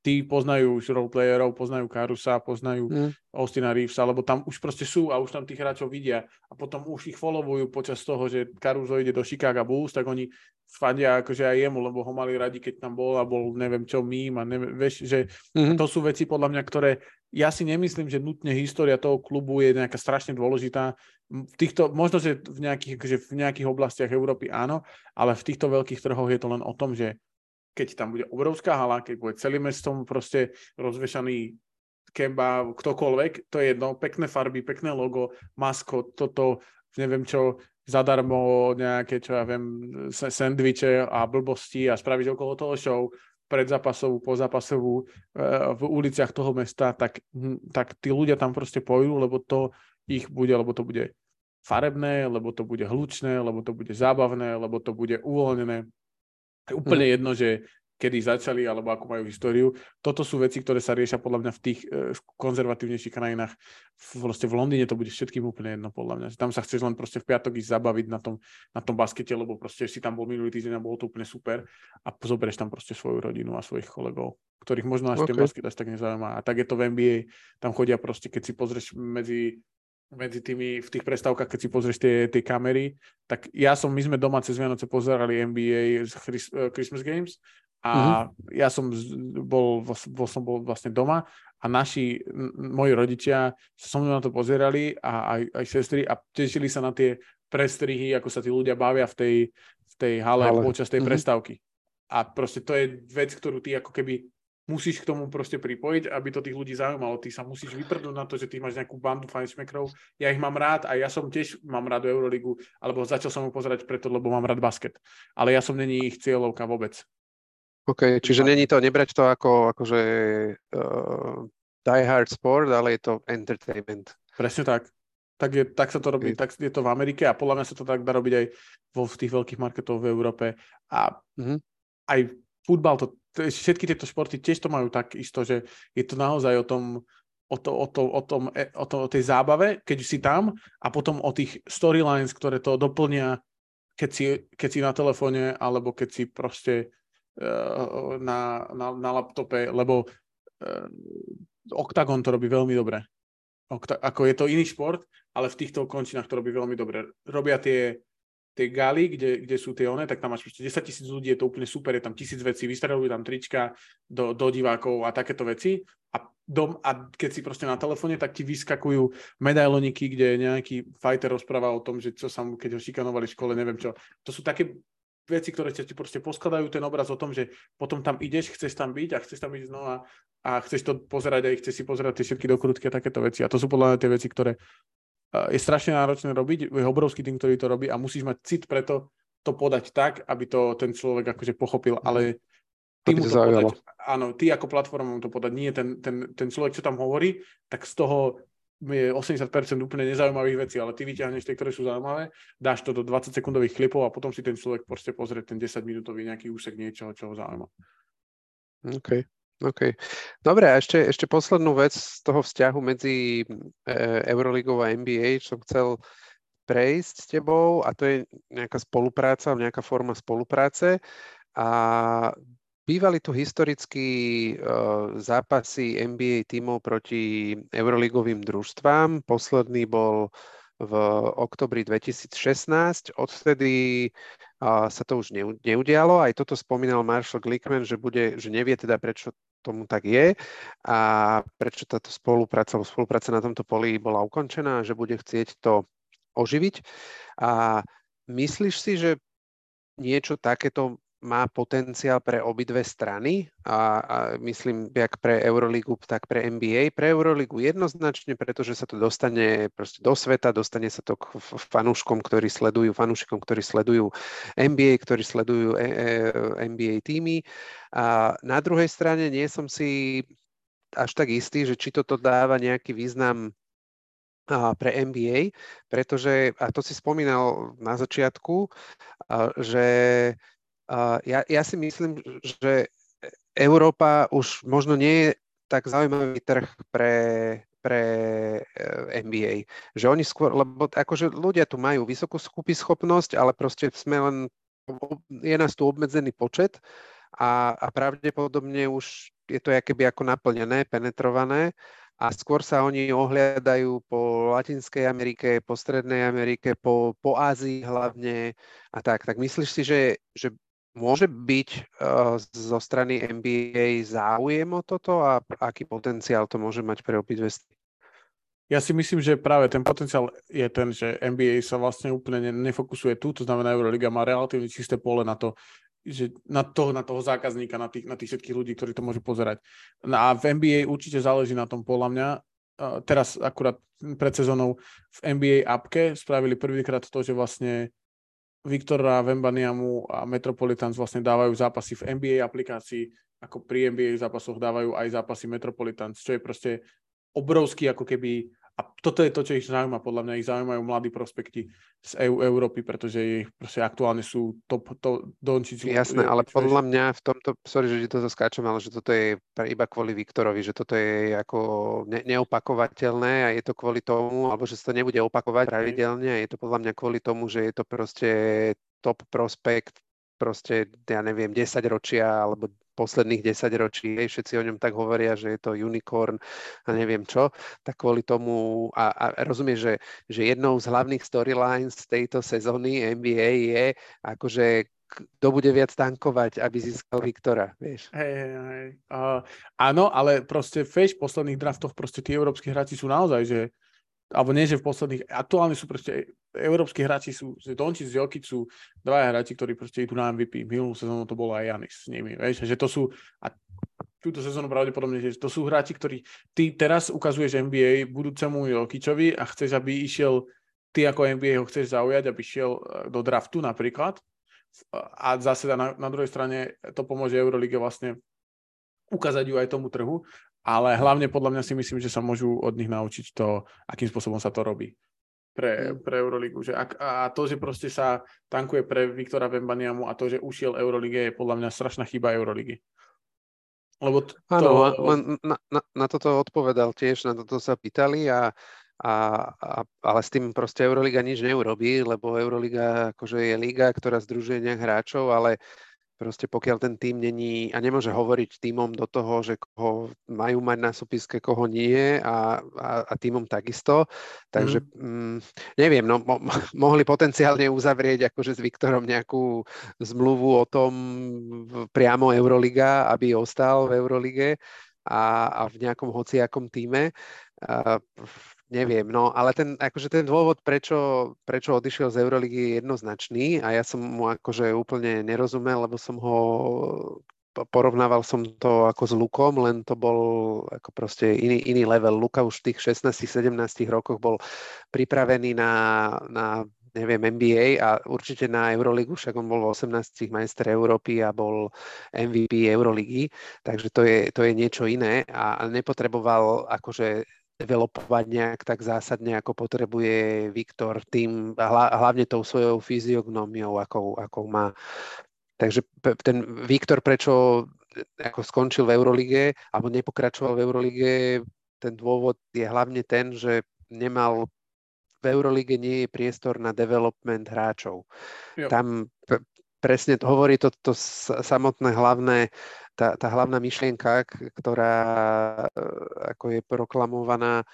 Tí poznajú už roleplayerov, poznajú Karusa, poznajú mm. Austina Reevesa, lebo tam už proste sú a už tam tých hráčov vidia a potom už ich followujú počas toho, že Caruso ide do Chicago Bulls, tak oni fadia akože aj jemu, lebo ho mali radi, keď tam bol a bol neviem čo mým a neviem, vieš, že mm-hmm. to sú veci podľa mňa, ktoré ja si nemyslím, že nutne história toho klubu je nejaká strašne dôležitá v týchto, možno, že v nejakých, že v nejakých oblastiach Európy áno, ale v týchto veľkých trhoch je to len o tom, že keď tam bude obrovská hala, keď bude celým mestom proste rozvešaný Kemba, ktokoľvek, to je jedno, pekné farby, pekné logo, maskot, toto, neviem čo, zadarmo nejaké, čo ja viem, sendviče a blbosti a spraviť okolo toho show, predzápasovú, pozápasovú e, v uliciach toho mesta, tak, hm, tak tí ľudia tam proste pôjdu, lebo to ich bude, lebo to bude farebné, lebo to bude hlučné, lebo to bude zábavné, lebo to bude uvoľnené. Je úplne mm. jedno, že kedy začali alebo ako majú históriu. Toto sú veci, ktoré sa riešia podľa mňa v tých e, konzervatívnejších krajinách. V, proste v Londýne to bude všetkým úplne jedno podľa mňa. Tam sa chceš len proste v piatok ísť zabaviť na tom, na tom baskete, lebo proste si tam bol minulý týždeň a bolo to úplne super a zoberieš tam proste svoju rodinu a svojich kolegov, ktorých možno až okay. ten basket až tak nezaujíma. A tak je to v NBA. Tam chodia proste, keď si pozrieš medzi medzi tými, v tých prestávkach, keď si pozrieš tie, tie kamery, tak ja som, my sme doma cez Vianoce pozerali NBA Chris, uh, Christmas Games a mm-hmm. ja som bol, bol, som bol vlastne doma a naši, moji rodičia so mnou na to pozerali a aj, aj sestry a tešili sa na tie prestrihy, ako sa tí ľudia bavia v tej, v tej hale, hale. počas tej mm-hmm. prestávky. A proste to je vec, ktorú ty ako keby musíš k tomu proste pripojiť, aby to tých ľudí zaujímalo. Ty sa musíš vyprdnúť na to, že ty máš nejakú bandu fanšmekrov. Ja ich mám rád a ja som tiež mám rád Euroligu, alebo začal som ho pozerať preto, lebo mám rád basket. Ale ja som není ich cieľovka vôbec. OK, čiže není to, nebrať to ako akože uh, die hard sport, ale je to entertainment. Presne tak. Tak, je, tak sa to robí, tak je to v Amerike a podľa mňa sa to tak dá robiť aj vo v tých veľkých marketoch v Európe. A mm-hmm. aj futbal to všetky tieto športy tiež to majú tak isto, že je to naozaj o tom, o, to, o, to, o, tom, e, o, to, o tej zábave, keď si tam a potom o tých storylines, ktoré to doplnia, keď si, keď si na telefóne alebo keď si proste na, na, na laptope, lebo uh, Octagon to robí veľmi dobre. Okta- ako je to iný šport, ale v týchto končinách to robí veľmi dobre. Robia tie tej gali, kde, kde sú tie one, tak tam máš proste 10 tisíc ľudí, je to úplne super, je tam tisíc vecí, vystrahujú tam trička do, do divákov a takéto veci. A, dom, a keď si proste na telefóne, tak ti vyskakujú medailoniky, kde nejaký fighter rozpráva o tom, že čo sa mu, keď ho šikanovali v škole, neviem čo. To sú také veci, ktoré ti proste poskladajú ten obraz o tom, že potom tam ideš, chceš tam byť a chceš tam byť znova a chceš to pozerať aj chceš si pozerať tie všetky dokrutky a takéto veci. A to sú podľa mňa tie veci, ktoré je strašne náročné robiť, je obrovský tým, ktorý to robí a musíš mať cit preto to podať tak, aby to ten človek akože pochopil, mhm. ale ty mu to podať, áno, ty ako platforma mu to podať, nie ten, ten, ten človek, čo tam hovorí, tak z toho je 80% úplne nezaujímavých vecí, ale ty vyťahneš tie, ktoré sú zaujímavé, dáš to do 20 sekundových klipov a potom si ten človek proste pozrie ten 10 minútový nejaký úsek niečoho, čo ho zaujíma. OK. OK. Dobre, a ešte, ešte poslednú vec z toho vzťahu medzi e, Euroligou a NBA, čo som chcel prejsť s tebou a to je nejaká spolupráca, nejaká forma spolupráce a bývali tu historicky uh, zápasy NBA tímov proti Euroligovým družstvám. Posledný bol v oktobri 2016. Odvtedy uh, sa to už neudialo. Aj toto spomínal Marshall Glickman, že, bude, že nevie teda, prečo tomu tak je a prečo táto spolupráca, spolupráca na tomto poli bola ukončená, že bude chcieť to oživiť. A myslíš si, že niečo takéto má potenciál pre obidve strany a, a myslím, jak pre Euroligu, tak pre NBA. Pre Euroligu jednoznačne, pretože sa to dostane proste do sveta, dostane sa to k fanúškom, ktorí sledujú, fanúšikom, ktorí sledujú NBA, ktorí sledujú e, e, NBA týmy. A na druhej strane nie som si až tak istý, že či toto dáva nejaký význam pre NBA, pretože, a to si spomínal na začiatku, že ja, ja si myslím, že Európa už možno nie je tak zaujímavý trh pre, pre eh, NBA. Že oni skôr, lebo akože ľudia tu majú vysokú schopnosť, ale proste sme len, je nás tu obmedzený počet a, a pravdepodobne už je to keby ako naplnené, penetrované a skôr sa oni ohliadajú po Latinskej Amerike, po Strednej Amerike, po, po Ázii hlavne a tak. Tak myslíš si, že, že Môže byť uh, zo strany NBA záujem o toto a aký potenciál to môže mať pre obidve ja si myslím, že práve ten potenciál je ten, že NBA sa vlastne úplne nefokusuje tu, to znamená Euroliga má relatívne čisté pole na to, že na, to, na toho zákazníka, na tých, na tých všetkých ľudí, ktorí to môžu pozerať. No a v NBA určite záleží na tom podľa mňa. Teraz akurát pred sezónou v NBA appke spravili prvýkrát to, že vlastne Viktora Vembaniamu a Metropolitans vlastne dávajú zápasy v NBA aplikácii, ako pri NBA zápasoch dávajú aj zápasy Metropolitans, čo je proste obrovský ako keby a toto je to, čo ich zaujíma, podľa mňa ich zaujímajú mladí prospekti z EU, Európy, pretože ich proste aktuálne sú top, to, Dončič. Jasné, ale podľa mňa v tomto, sorry, že to skáčem, ale že toto je iba kvôli Viktorovi, že toto je ako ne, neopakovateľné a je to kvôli tomu, alebo že sa to nebude opakovať pravidelne a je to podľa mňa kvôli tomu, že je to proste top prospekt proste, ja neviem, 10 ročia alebo posledných 10 ročí, hej, všetci o ňom tak hovoria, že je to unicorn a neviem čo, tak kvôli tomu, a, a rozumieš, že, že jednou z hlavných storylines tejto sezóny NBA je akože kto bude viac tankovať, aby získal Viktora, vieš. Hej, hej, hej. Uh, áno, ale proste, vieš, v posledných draftoch proste tí európsky hráči sú naozaj, že alebo nie, že v posledných, aktuálne sú proste európsky hráči sú, Dončić, Jokic sú dvaja hráči, ktorí proste idú na MVP. Minulú sezónu to bolo aj Janis s nimi, vieš, že to sú, a túto sezónu pravdepodobne, že to sú hráči, ktorí, ty teraz ukazuješ NBA budúcemu Jokičovi a chceš, aby išiel, ty ako NBA ho chceš zaujať, aby šiel e, do draftu napríklad, a zase na, na druhej strane to pomôže Eurolige vlastne ukázať ju aj tomu trhu ale hlavne podľa mňa si myslím, že sa môžu od nich naučiť to, akým spôsobom sa to robí pre, mm. pre Euroligu. Že ak, a to, že proste sa tankuje pre Viktora Vembaniamu a to, že ušiel Eurolige, je podľa mňa strašná chyba Euroligy. Lebo to... Áno, na, na, na toto odpovedal tiež, na toto sa pýtali a, a, a, ale s tým proste Euroliga nič neurobí, lebo Euroliga akože je liga, ktorá združuje nejak hráčov, ale Proste pokiaľ ten tým není a nemôže hovoriť týmom do toho, že koho majú mať na súpiske, koho nie a, a, a týmom takisto. Takže mm. mm, neviem, no mo, mohli potenciálne uzavrieť akože s Viktorom nejakú zmluvu o tom priamo Euroliga, aby ostal v Eurolige a, a v nejakom hociakom týme. A, Neviem, no ale ten, akože ten dôvod, prečo, prečo odišiel z Euroligy je jednoznačný a ja som mu akože úplne nerozumel, lebo som ho porovnával som to ako s Lukom, len to bol ako proste iný, iný level. Luka už v tých 16-17 rokoch bol pripravený na, na neviem, NBA a určite na Euroligu, však on bol v 18 majster Európy a bol MVP Euroligy, takže to je, to je niečo iné a nepotreboval akože developovať nejak tak zásadne, ako potrebuje Viktor tým, hlavne tou svojou fyziognómiou, akou, akou má. Takže ten Viktor, prečo ako skončil v Eurolige, alebo nepokračoval v Eurolige, ten dôvod je hlavne ten, že nemal v Eurolige nie je priestor na development hráčov. Jo. Tam presne hovorí to, to samotné hlavné tá, tá hlavná myšlienka, ktorá e, ako je proklamovaná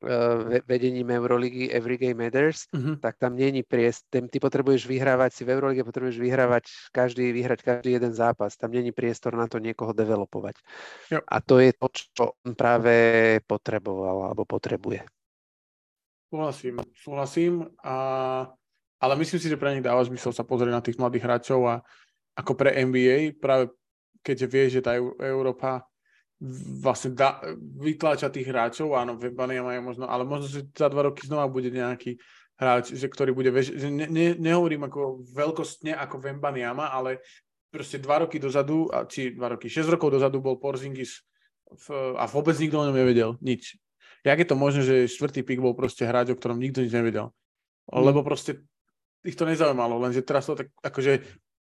e, vedením Euroligy Every Game Matters, uh-huh. tak tam není priestor, ty potrebuješ vyhrávať si v Eurolige, potrebuješ vyhrávať každý, vyhrať každý jeden zápas, tam není priestor na to niekoho developovať. Jo. A to je to, čo on práve potreboval alebo potrebuje. Súhlasím, súhlasím, a, ale myslím si, že pre nich dáva zmysel sa pozrieť na tých mladých hráčov a ako pre NBA práve keďže vie, že tá Európa vlastne dá, vytláča tých hráčov, áno, Wembanyama je možno, ale možno, že za dva roky znova bude nejaký hráč, že ktorý bude, že ne, ne, nehovorím ako veľkostne ako Wembanyama, ale proste dva roky dozadu, či dva roky, šesť rokov dozadu bol Porzingis v, a vôbec nikto o ňom nevedel, nič. Jak je to možné, že štvrtý pik bol proste hráč, o ktorom nikto nič nevedel? Mm. Lebo proste ich to nezaujímalo, lenže teraz to tak akože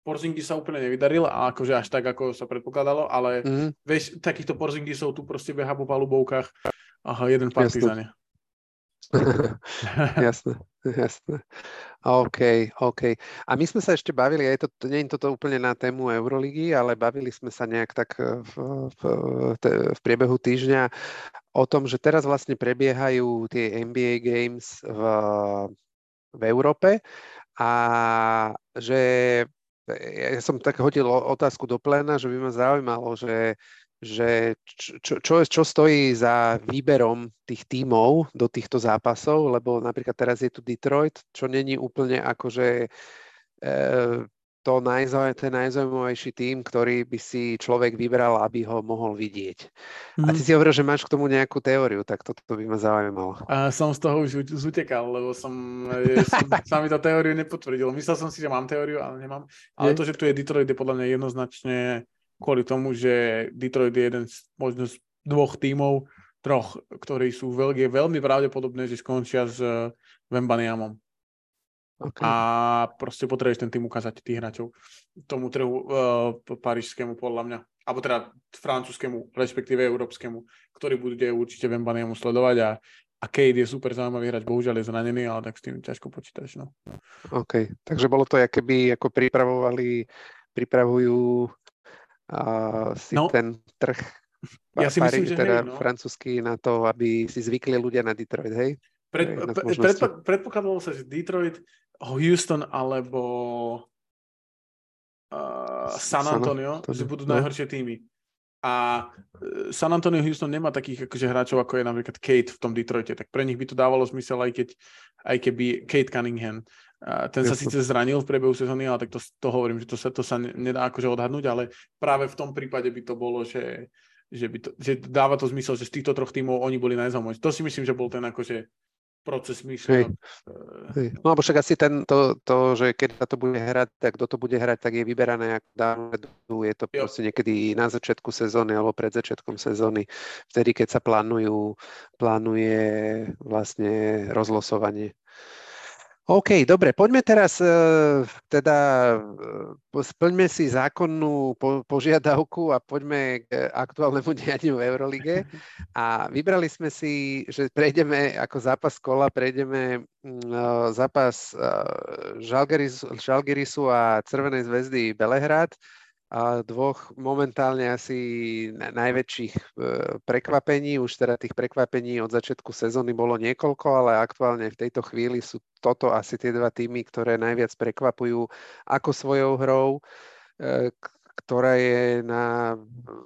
Porzingy sa úplne nevydaril, a akože až tak, ako sa predpokladalo, ale mm. vieš, takýchto Porzingisov tu proste beha po palubovkách aha, jeden partizane. jasné, jasné. OK, OK. A my sme sa ešte bavili, aj to, nie je toto úplne na tému Euroligy, ale bavili sme sa nejak tak v, v, v priebehu týždňa o tom, že teraz vlastne prebiehajú tie NBA Games v, v Európe a že ja som tak hodil otázku do pléna, že by ma zaujímalo, že, že čo, čo, čo stojí za výberom tých tímov do týchto zápasov, lebo napríklad teraz je tu Detroit, čo není úplne akože e, to najzauj, ten najzaujímavejší tým, ktorý by si človek vybral, aby ho mohol vidieť. Mm. A ty mhm. si hovoril, že máš k tomu nejakú teóriu, tak toto to by ma zaujímalo. A som z toho už zutekal, lebo som, som sa mi to teóriu nepotvrdil. Myslel som si, že mám teóriu, ale nemám. Ale Je? to, že tu je Detroit, je podľa mňa jednoznačne kvôli tomu, že Detroit je jeden z možno z dvoch tímov, troch, ktorí sú veľmi, veľmi pravdepodobné, že skončia s Vembaniamom. Okay. A proste potrebuješ ten tým ukázať tých hráčov tomu trhu uh, parížskému podľa mňa. Alebo teda francúzskému, respektíve európskemu, ktorý bude určite Vembaniamu sledovať a, a Kate je super zaujímavý hráč, bohužiaľ je zranený, ale tak s tým ťažko počítaš. No. OK, takže bolo to, keby ako pripravovali, pripravujú uh, si no. ten trh ja si myslím, že teda hej, no. francúzsky na to, aby si zvykli ľudia na Detroit, hej? Pred, pred, predpokladalo sa, že Detroit Houston alebo uh, San Antonio, San že budú no. najhoršie týmy. A e, San Antonio Houston nemá takých akože hráčov, ako je napríklad Kate v tom Detroite, tak pre nich by to dávalo zmysel, aj, keď, aj keby Kate Cunningham. A ten sa síce zranil v priebehu sezóny, ale tak to, to hovorím, že to sa, to sa nedá akože odhadnúť, ale práve v tom prípade by to bolo, že, že, by to, že dáva to zmysel, že z týchto troch tímov oni boli najzaujímavejší. To si myslím, že bol ten akože proces myslenia. Hej. No alebo však asi ten, to, to, že keď sa to bude hrať, tak kto to bude hrať, tak je vyberané ako dávno. Je to jo. proste niekedy na začiatku sezóny alebo pred začiatkom sezóny, vtedy, keď sa plánujú, plánuje vlastne rozlosovanie. OK, dobre, poďme teraz, e, teda e, splňme si zákonnú po, požiadavku a poďme k aktuálnemu dianiu v Eurolige. A vybrali sme si, že prejdeme ako zápas kola, prejdeme mm, e, zápas Žalgirisu, a Crvenej zväzdy Belehrad a dvoch momentálne asi najväčších e, prekvapení. Už teda tých prekvapení od začiatku sezóny bolo niekoľko, ale aktuálne v tejto chvíli sú toto asi tie dva týmy, ktoré najviac prekvapujú ako svojou hrou, e, ktorá je na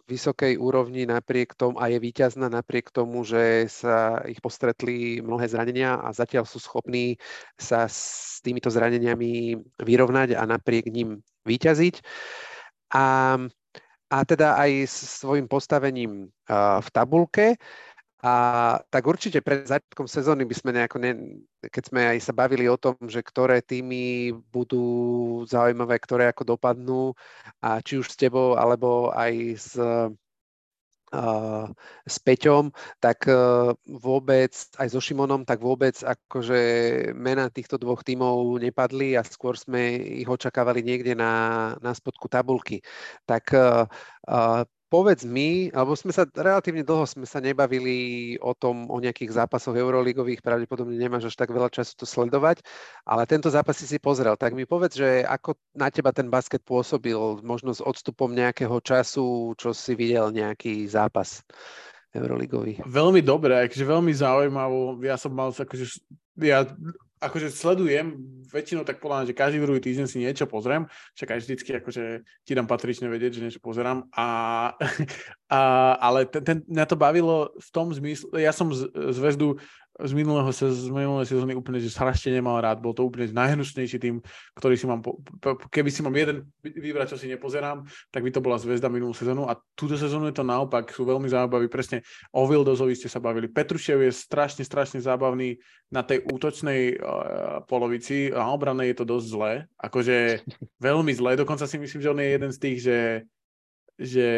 vysokej úrovni napriek tomu a je víťazná napriek tomu, že sa ich postretli mnohé zranenia a zatiaľ sú schopní sa s týmito zraneniami vyrovnať a napriek ním vyťaziť a, a teda aj s svojím postavením v tabulke. A tak určite pred začiatkom sezóny by sme nejako, ne, keď sme aj sa bavili o tom, že ktoré týmy budú zaujímavé, ktoré ako dopadnú, a či už s tebou, alebo aj s s Peťom, tak e, vôbec, aj so Šimonom, tak vôbec akože mena týchto dvoch tímov nepadli a skôr sme ich očakávali niekde na, na spodku tabulky. Tak e, povedz mi, alebo sme sa relatívne dlho sme sa nebavili o tom, o nejakých zápasoch euroligových, pravdepodobne nemáš až tak veľa času to sledovať, ale tento zápas si si pozrel, tak mi povedz, že ako na teba ten basket pôsobil, možno s odstupom nejakého času, čo si videl nejaký zápas euroligový. Veľmi dobré, akože veľmi zaujímavo. Ja som mal akože, ja akože sledujem väčšinou tak podľa že každý druhý týždeň si niečo pozriem, však aj vždycky akože ti dám patrične vedieť, že niečo pozerám, a, a, ale ten, ten, mňa to bavilo v tom zmysle, ja som z, zväzdu z minulého z minulého sezóny úplne, že strašne nemal rád. Bol to úplne najhnusnejší tým, ktorý si mám, po, keby si mám jeden vybrať, čo si nepozerám, tak by to bola zväzda minulú sezónu a túto sezónu je to naopak, sú veľmi zábaví. Presne o Vildozovi ste sa bavili. Petrušev je strašne, strašne zábavný na tej útočnej uh, polovici a obranej je to dosť zlé. Akože veľmi zlé. Dokonca si myslím, že on je jeden z tých, že že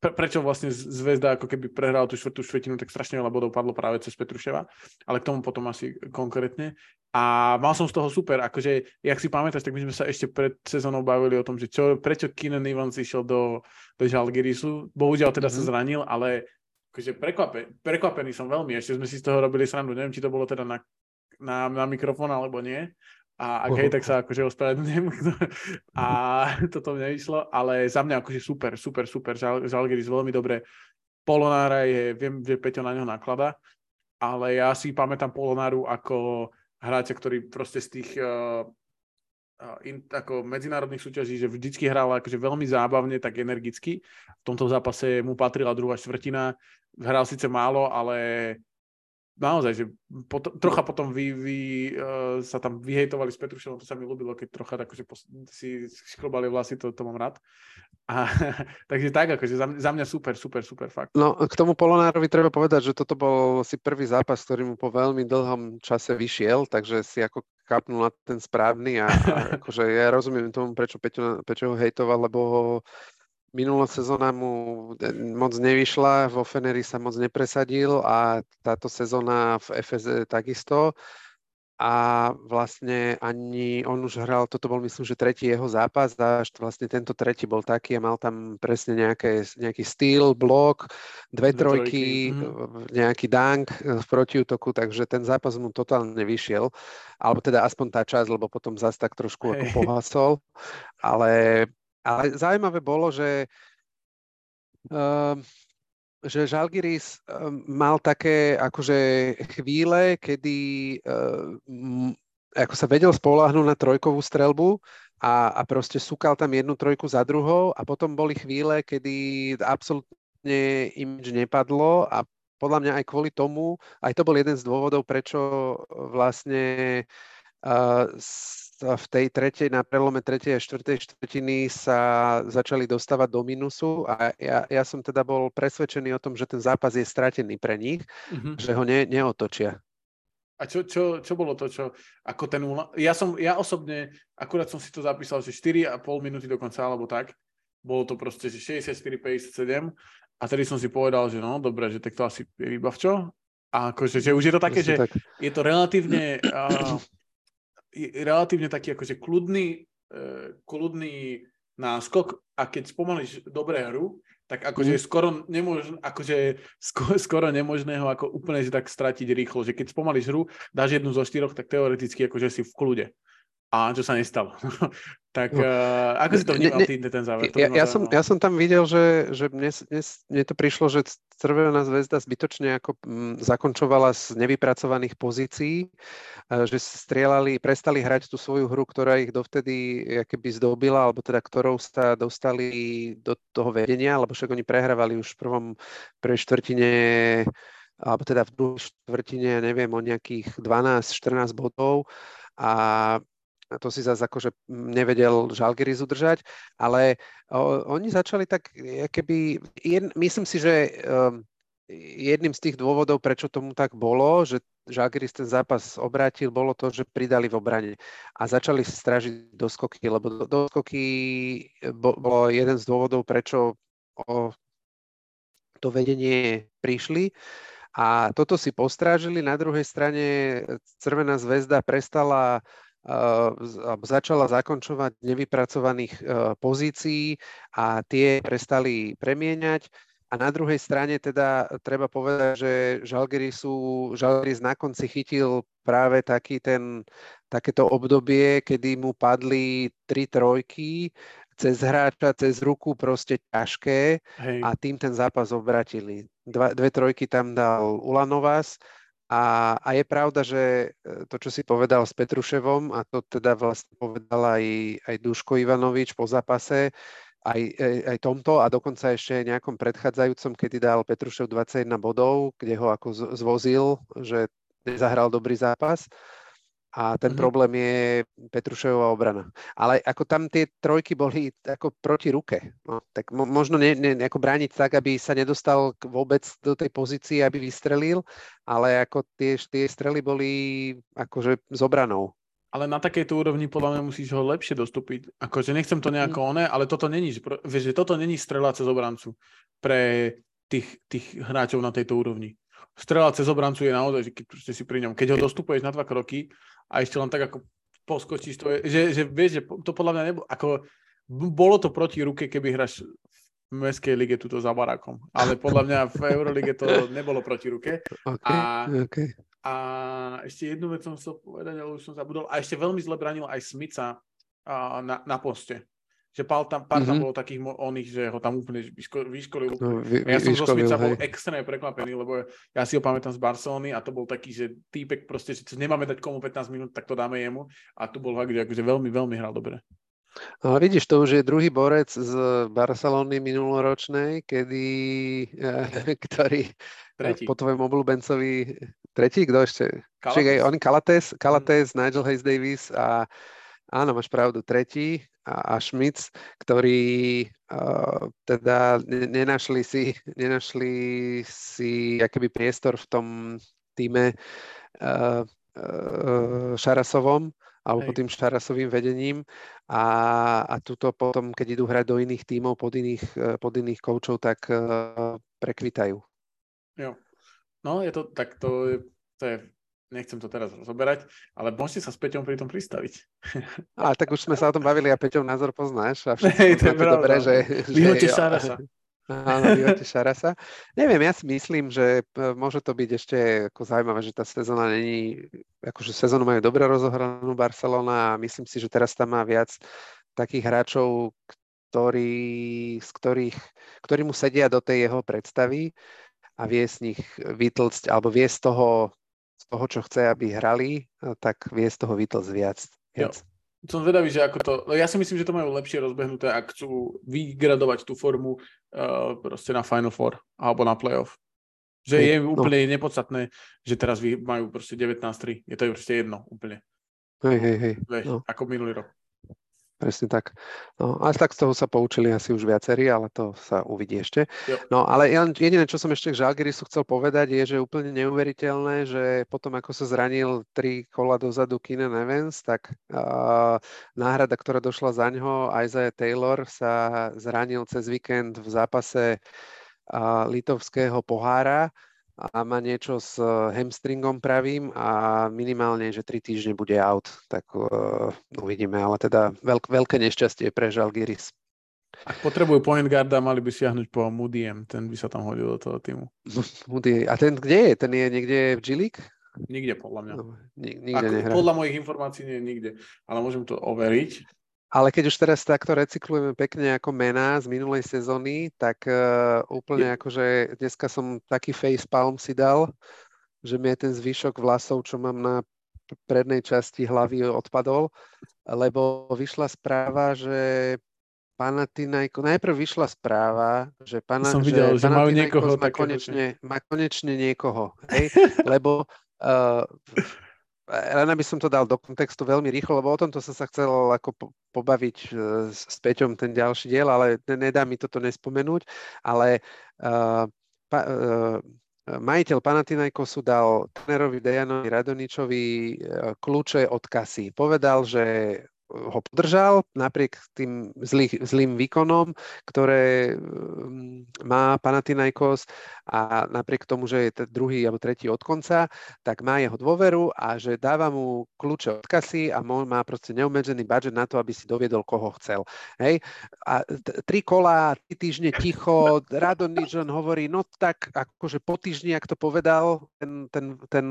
pre, prečo vlastne Zvezda ako keby prehral tú štvrtú štvrtinu, tak strašne veľa bodov padlo práve cez Petruševa, ale k tomu potom asi konkrétne. A mal som z toho super, akože, jak si pamätáš, tak my sme sa ešte pred sezónou bavili o tom, že čo, prečo Keenan Evans išiel do, do Žalgirisu. Bohužiaľ teda mm-hmm. sa mhm. zranil, ale akože prekvape, prekvapený som veľmi, ešte sme si z toho robili srandu, neviem, či to bolo teda na, na, na mikrofón alebo nie, a ak hej, tak sa akože ospravedlňujem. A toto mňa vyšlo, ale za mňa akože super, super, super. Žalgiris veľmi dobre. Polonára je, viem, že Peťo na ňo naklada, ale ja si pamätám Polonáru ako hráča, ktorý proste z tých uh, in, ako medzinárodných súťaží, že vždycky hral akože veľmi zábavne, tak energicky. V tomto zápase mu patrila druhá štvrtina. Hral síce málo, ale naozaj, že potom, trocha potom vy, vy uh, sa tam vyhejtovali s Petruševom, to sa mi ľúbilo, keď trocha tak, že pos- si škrobali vlasy, to, to mám rád. A, takže tak, akože za, za mňa super, super, super fakt. No k tomu Polonárovi treba povedať, že toto bol si prvý zápas, ktorý mu po veľmi dlhom čase vyšiel, takže si ako kapnul na ten správny a, a akože ja rozumiem tomu, prečo Peťo, Peťo ho hejtoval, lebo minulá sezóna mu moc nevyšla, vo Feneri sa moc nepresadil a táto sezóna v FSE takisto a vlastne ani on už hral, toto bol myslím, že tretí jeho zápas a až vlastne tento tretí bol taký a mal tam presne nejaké, nejaký styl, blok, dve, dve trojky, trojky. Mhm. nejaký dunk v protiútoku, takže ten zápas mu totálne vyšiel, alebo teda aspoň tá časť, lebo potom zase tak trošku hey. ako pohasol, ale, ale zaujímavé bolo, že uh, že Žalgiris ehm, mal také akože chvíle, kedy uh, ako sa vedel spolahnúť na trojkovú strelbu a, a proste súkal tam jednu trojku za druhou a potom boli chvíle, kedy absolútne im nepadlo a podľa mňa aj kvôli tomu, aj to bol jeden z dôvodov, prečo vlastne uh, v tej tretej, na prelome tretej a štvrtej štvrtiny sa začali dostávať do minusu a ja, ja som teda bol presvedčený o tom, že ten zápas je stratený pre nich, mm-hmm. že ho ne, neotočia. A čo, čo, čo bolo to, čo, ako ten ja som, ja osobne, akurát som si to zapísal, že 4,5 minúty dokonca, alebo tak, bolo to proste, že 64-57 a tedy som si povedal, že no, dobre, že tak to asi je čo. A akože, že už je to také, že tak. je to relatívne uh, relatívne taký akože kľudný, uh, kľudný náskok a keď spomalíš dobré hru, tak akože mm. skoro, nemož, akože skoro, skoro nemožného ako úplne že tak stratiť rýchlo, že keď spomalíš hru, dáš jednu zo štyroch, tak teoreticky akože si v kľude. A čo sa nestalo. tak no. uh, ako si to vnímal ne, ne, ten záver? Ja, ja, som, ja som tam videl, že, že mne, mne, mne to prišlo, že Crvená zväzda zbytočne ako m, mm, zakončovala z nevypracovaných pozícií, uh, že strieľali, prestali hrať tú svoju hru, ktorá ich dovtedy keby zdobila, alebo teda ktorou sa dostali do toho vedenia, lebo však oni prehrávali už v prvom prvej štvrtine alebo teda v druhej štvrtine, neviem, o nejakých 12-14 bodov a to si zase akože nevedel Žalgiris udržať, ale oni začali tak, keby, jed, myslím si, že um, jedným z tých dôvodov, prečo tomu tak bolo, že Žalgiris ten zápas obrátil, bolo to, že pridali v obrane a začali stražiť doskoky, lebo doskoky bolo jeden z dôvodov, prečo o to vedenie prišli. A toto si postrážili. Na druhej strane Crvená zväzda prestala začala zakončovať nevypracovaných e, pozícií a tie prestali premieňať. A na druhej strane teda treba povedať, že Žalgirisu, Žalgiris na konci chytil práve taký ten, takéto obdobie, kedy mu padli tri trojky cez hráča, cez ruku proste ťažké Hej. a tým ten zápas obratili. Dva, dve trojky tam dal Ulanovas a, a je pravda, že e, to, čo si povedal s Petruševom, a to teda vlastne povedal aj, aj Duško Ivanovič po zápase, aj, aj, aj tomto a dokonca ešte nejakom predchádzajúcom, kedy dal Petrušev 21 bodov, kde ho ako zvozil, že nezahral dobrý zápas a ten mm-hmm. problém je Petruševová obrana. Ale ako tam tie trojky boli ako proti ruke, no, tak mo- možno ne, ne, ako brániť tak, aby sa nedostal vôbec do tej pozície, aby vystrelil, ale ako tie, tie strely boli akože z obranou. Ale na takejto úrovni podľa mňa musíš ho lepšie dostúpiť. Akože nechcem to nejako mm. oné, ale toto není, vieš, že toto není strela cez obrancu pre tých, tých hráčov na tejto úrovni. Strela cez obrancu je naozaj, že keď si pri ňom, keď ho dostupuješ na dva kroky, a ešte len tak ako poskočíš, to je, že, že vieš, že to podľa mňa nebolo, ako bolo to proti ruke, keby hráš v Mestskej lige túto za barákom. Ale podľa mňa v Eurolige to nebolo proti ruke. Okay, a, okay. a ešte jednu vec som chcel povedať, ale už som zabudol. A ešte veľmi zle branil aj Smica na, na poste že pár tam, pár mm-hmm. tam bolo takých oných, že ho tam úplne vyško, vyškolil. No, vy, ja som zo Smica bol extrémne prekvapený, lebo ja si ho pamätám z Barcelony a to bol taký, že týpek proste, že nemáme dať komu 15 minút, tak to dáme jemu a tu bol fakt, že akože veľmi, veľmi hral dobre. Ale vidíš, to už je druhý borec z Barcelony minuloročnej, kedy, eh, ktorý tretí. po tvojom obľúbencovi, tretí, kto ešte? Kalates. on Kalates, Kalates, mm. Nigel Hayes Davis a áno, máš pravdu, tretí a, Schmitz, ktorí uh, teda nenašli si, nenašli si akýby priestor v tom týme uh, uh, Šarasovom alebo pod tým Šarasovým vedením a, a tuto potom, keď idú hrať do iných tímov pod iných, pod iných koučov, tak uh, prekvitajú. Jo. No, je to, tak to je, to je nechcem to teraz rozoberať, ale môžete sa s Peťom pri tom pristaviť. A tak už sme sa o tom bavili a Peťom názor poznáš a všetko hey, to je dobré, že... Vyhoďte Šarasa. Áno, vyhoďte Šarasa. Neviem, ja si myslím, že e, môže to byť ešte ako zaujímavé, že tá sezóna není, akože sezónu majú dobre rozohranú Barcelona a myslím si, že teraz tam má viac takých hráčov, ktorí, z ktorých, ktorí mu sedia do tej jeho predstavy a vie z nich vytlcť, alebo vie z toho toho, čo chce, aby hrali, tak vie z toho vytlz viac. viac. Jo. Som zvedavý, že ako to... No ja si myslím, že to majú lepšie rozbehnuté, ak chcú vygradovať tú formu uh, proste na Final Four alebo na playoff. Že je no. úplne nepodstatné, že teraz majú proste 19-3. Je to proste jedno úplne. Hej, hej, hej. No. ako minulý rok. Presne tak. No, ale tak z toho sa poučili asi už viacerí, ale to sa uvidí ešte. Jo. No, ale jediné, čo som ešte k Žalgirisu chcel povedať, je, že úplne neuveriteľné, že potom, ako sa zranil tri kola dozadu Keenan Evans, tak uh, náhrada, ktorá došla za ňo, Isaiah Taylor, sa zranil cez víkend v zápase uh, litovského pohára a má niečo s eh, hamstringom pravým a minimálne, že tri týždne bude out, tak uh, uvidíme, ale teda veľk, veľké nešťastie pre Žalgiris. Ak potrebujú point guarda, mali by siahnuť po Moodyem, ten by sa tam hodil do toho týmu. Moody, a ten kde je? Ten je niekde v G-League? Nikde, podľa mňa. No, nik, nikde Ako, podľa mojich informácií nie je nikde, ale môžem to overiť. Ale keď už teraz takto recyklujeme pekne ako mená z minulej sezóny, tak uh, úplne akože dneska som taký face palm si dal, že mi je ten zvyšok vlasov, čo mám na prednej časti hlavy odpadol, lebo vyšla správa, že Panathinaikos, najprv vyšla správa, že, pana, som videl, že, že majú niekoho má, konečne, má konečne niekoho, hej? lebo uh, len aby som to dal do kontextu veľmi rýchlo, lebo o tomto som sa chcel ako pobaviť e, s Peťom ten ďalší diel, ale nedá mi toto nespomenúť, ale uh, pa, uh, majiteľ Panathinaikosu dal trénerovi Dejanovi Radoničovi kľúče od kasy. Povedal, že ho podržal napriek tým zlých, zlým výkonom, ktoré mm, má Panathinaikos a napriek tomu, že je druhý alebo tretí od konca, tak má jeho dôveru a že dáva mu kľúče od kasy a má proste neobmedzený budget na to, aby si doviedol, koho chcel. Hej? A tri kola, tri týždne ticho, Radonič len hovorí, no tak akože po týždni, ak to povedal ten, ten, ten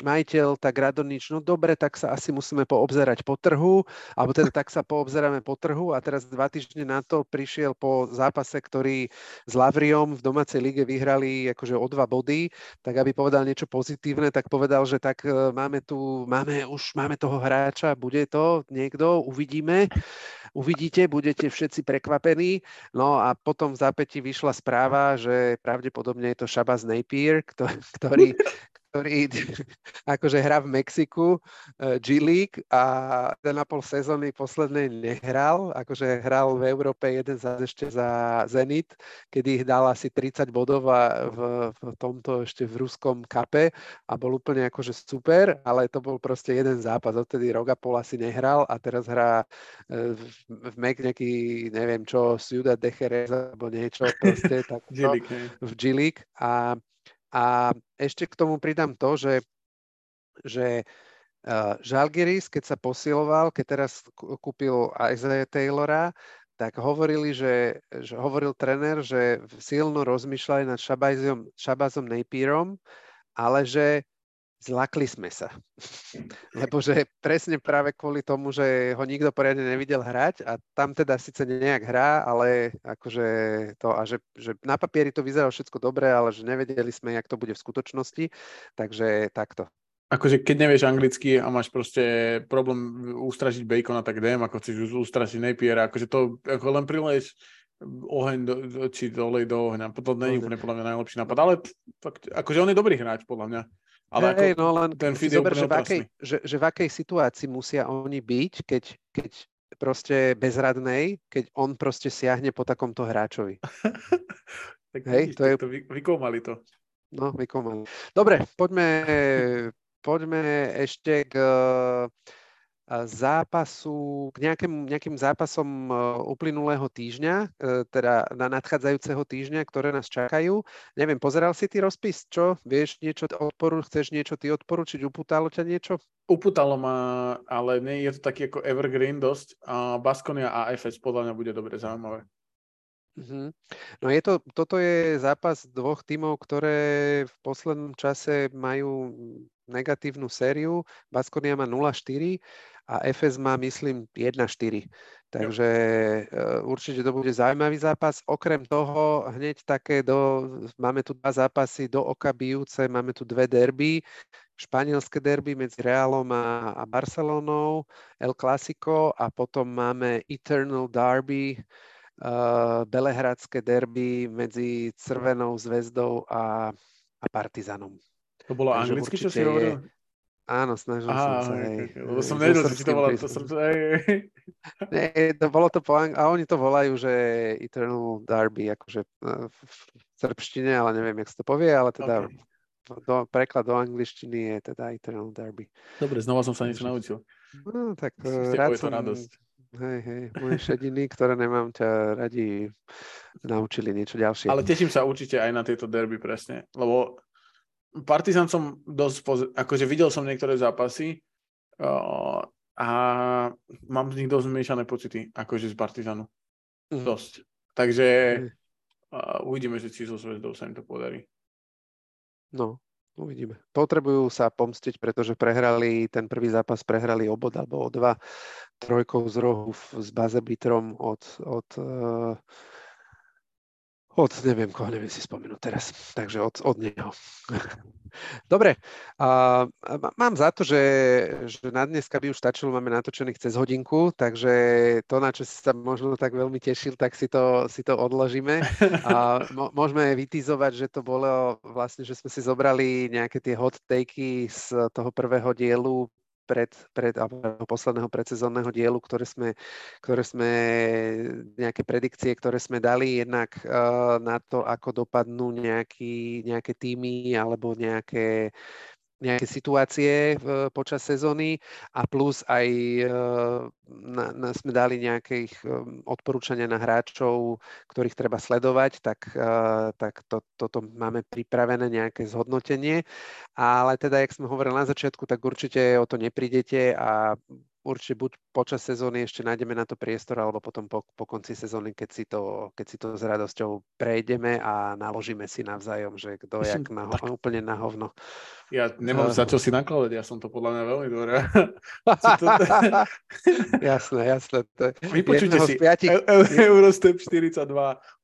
majiteľ, tak Radonič, no dobre, tak sa asi musíme poobzerať po trhu alebo teda tak sa poobzeráme po trhu a teraz dva týždne na to prišiel po zápase, ktorý s Lavriom v domácej lige vyhrali akože o dva body, tak aby povedal niečo pozitívne, tak povedal, že tak e, máme tu, máme už, máme toho hráča, bude to niekto, uvidíme, uvidíte, budete všetci prekvapení. No a potom v zápäti vyšla správa, že pravdepodobne je to Shabazz Napier, ktorý, ktorý akože hrá v Mexiku uh, G-League a pol sezóny poslednej nehral, akože hral v Európe jeden za ešte za Zenit, kedy ich dal asi 30 bodov a v, v tomto ešte v ruskom kape a bol úplne akože super, ale to bol proste jeden zápas, odtedy rok a pol asi nehral a teraz hrá uh, v, v Mek nejaký, neviem čo, Ciudad de Jerez alebo niečo proste, tak v G-League a a ešte k tomu pridám to, že, že uh, Žalgiris, keď sa posiloval, keď teraz kúpil Isaiah Taylora, tak hovorili, že, že hovoril trenér, že silno rozmýšľali nad Shabazom, Shabazom Napierom, ale že zlakli sme sa. Lebo že presne práve kvôli tomu, že ho nikto poriadne nevidel hrať a tam teda síce nejak hrá, ale akože to, a že, že na papieri to vyzeralo všetko dobre, ale že nevedeli sme, jak to bude v skutočnosti, takže takto. Akože keď nevieš anglicky a máš proste problém ustražiť Bacona, tak dém, ako chceš ustražiť Napiera, akože to ako len prileješ oheň do, či dolej do ohňa. To nie je úplne podľa mňa najlepší nápad, ale fakt, akože on je dobrý hráč, podľa mňa. Ale hey, ako no len ten si zober, že v, akej, že, že v akej situácii musia oni byť, keď, keď proste bezradnej, keď on proste siahne po takomto hráčovi. tak Hej, to je... To vy, vykomali to. No, vykomali. Dobre, poďme, poďme ešte k zápasu, k nejakým, nejakým zápasom uplynulého týždňa, teda na nadchádzajúceho týždňa, ktoré nás čakajú. Neviem, pozeral si ty rozpis, čo? Vieš niečo odporu, chceš niečo ty odporučiť? Upútalo ťa niečo? Upútalo ma, ale nie je to taký ako evergreen dosť. A Baskonia a FS podľa mňa bude dobre zaujímavé. Mm-hmm. No je to, toto je zápas dvoch tímov, ktoré v poslednom čase majú negatívnu sériu. Baskonia má 0-4 a FS má, myslím, 1-4. Takže uh, určite to bude zaujímavý zápas. Okrem toho, hneď také do, máme tu dva zápasy do oka bijúce, máme tu dve derby, španielské derby medzi Realom a, a Barcelonou, El Clasico a potom máme Eternal Derby, uh, belehradské derby medzi Crvenou zväzdou a, a Partizanom. To bolo Takže anglicky, čo si hovoril? Áno, snažil Aha, som sa. Okay, okay. Lebo som nevedel, či to volá, to som... Nie, to bolo to po ang- a oni to volajú, že Eternal Derby, akože e, v srbštine, ale neviem, jak sa to povie, ale teda okay. do, preklad do angličtiny je teda Eternal Derby. Dobre, znova som sa niečo naučil. No, tak rád som, radosť. Hej, hej, moje šediny, ktoré nemám, ťa radi naučili niečo ďalšie. Ale teším sa určite aj na tieto derby presne, lebo Partizan som dosť, poz- akože videl som niektoré zápasy uh, a mám z nich dosť zmiešané pocity, akože z Partizanu. Mm. Dosť. Takže uh, uvidíme, že či so Zvezdou sa im to podarí. No, Uvidíme. Potrebujú sa pomstiť, pretože prehrali, ten prvý zápas prehrali o bod alebo o dva trojkou z rohu s Bazebitrom od, od uh, od neviem koho, neviem si spomenúť teraz, takže od, od neho. Dobre, a, mám za to, že, že na dneska by už stačilo, máme natočených cez hodinku, takže to, na čo si sa možno tak veľmi tešil, tak si to, si to odložíme. A môžeme vytizovať, že to bolo vlastne, že sme si zobrali nejaké tie hot takey z toho prvého dielu pred, pred alebo posledného predsezónneho dielu, ktoré sme, ktoré sme, nejaké predikcie, ktoré sme dali jednak uh, na to, ako dopadnú nejaký, nejaké týmy alebo nejaké nejaké situácie v, počas sezóny a plus aj e, na, na, sme dali nejaké ich odporúčania na hráčov, ktorých treba sledovať, tak, e, tak to, toto máme pripravené nejaké zhodnotenie. Ale teda, jak sme hovorili na začiatku, tak určite o to neprídete a určite buď počas sezóny ešte nájdeme na to priestor, alebo potom po, po konci sezóny, keď si, to, keď si to s radosťou prejdeme a naložíme si navzájom, že kto jak na, tak... úplne na hovno. Ja nemám uh, za čo si nakladať, ja som to podľa mňa veľmi dobré. jasné, jasné. To Vypočujte si, piatich... Eurostep 42,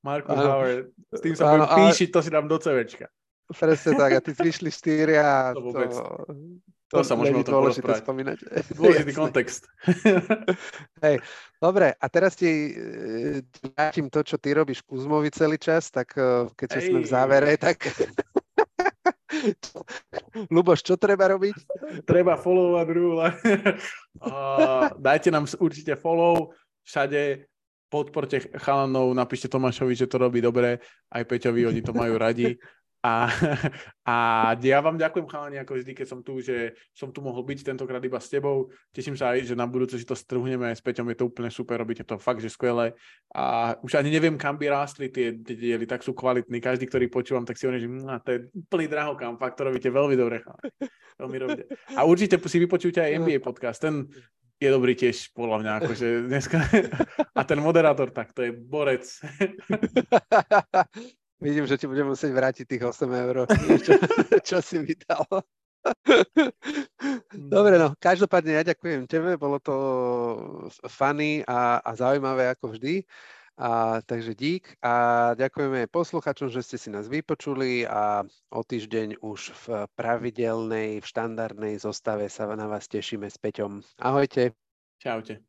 Marko Howard, s tým sa budem píšiť, to si dám do CVčka. Presne tak, a ty vyšli štyria. To, vôbec. to, to, to sa môžeme o tom dôležité spomínať. Dôležitý kontext. Hej, dobre, a teraz ti e, vrátim to, čo ty robíš Kuzmovi celý čas, tak e, keďže Hej. sme v závere, tak Luboš, čo treba robiť? Treba followovať uh, dajte nám určite follow všade, podporte chalanov, napíšte Tomášovi, že to robí dobre, aj Peťovi, oni to majú radi. A, a ja vám ďakujem chalani, ako vždy, keď som tu, že som tu mohol byť tentokrát iba s tebou. Teším sa aj, že na budúce si to strhneme s Peťom, je to úplne super, robíte to fakt, že skvelé. A už ani neviem, kam by rástli tie, diely, tak sú kvalitní. Každý, ktorý počúvam, tak si hovorí, že to je úplný drahokam, fakt to robíte veľmi dobre. Veľmi robíte. A určite si vypočujte aj NBA podcast, ten je dobrý tiež, podľa mňa, akože dneska. A ten moderátor, tak to je borec. Vidím, že ti budem musieť vrátiť tých 8 eur, čo, čo si mi dal. Dobre, no, každopádne ja ďakujem tebe, bolo to funny a, a zaujímavé ako vždy. A, takže dík a ďakujeme posluchačom, že ste si nás vypočuli a o týždeň už v pravidelnej, v štandardnej zostave sa na vás tešíme s Peťom. Ahojte. Čaute.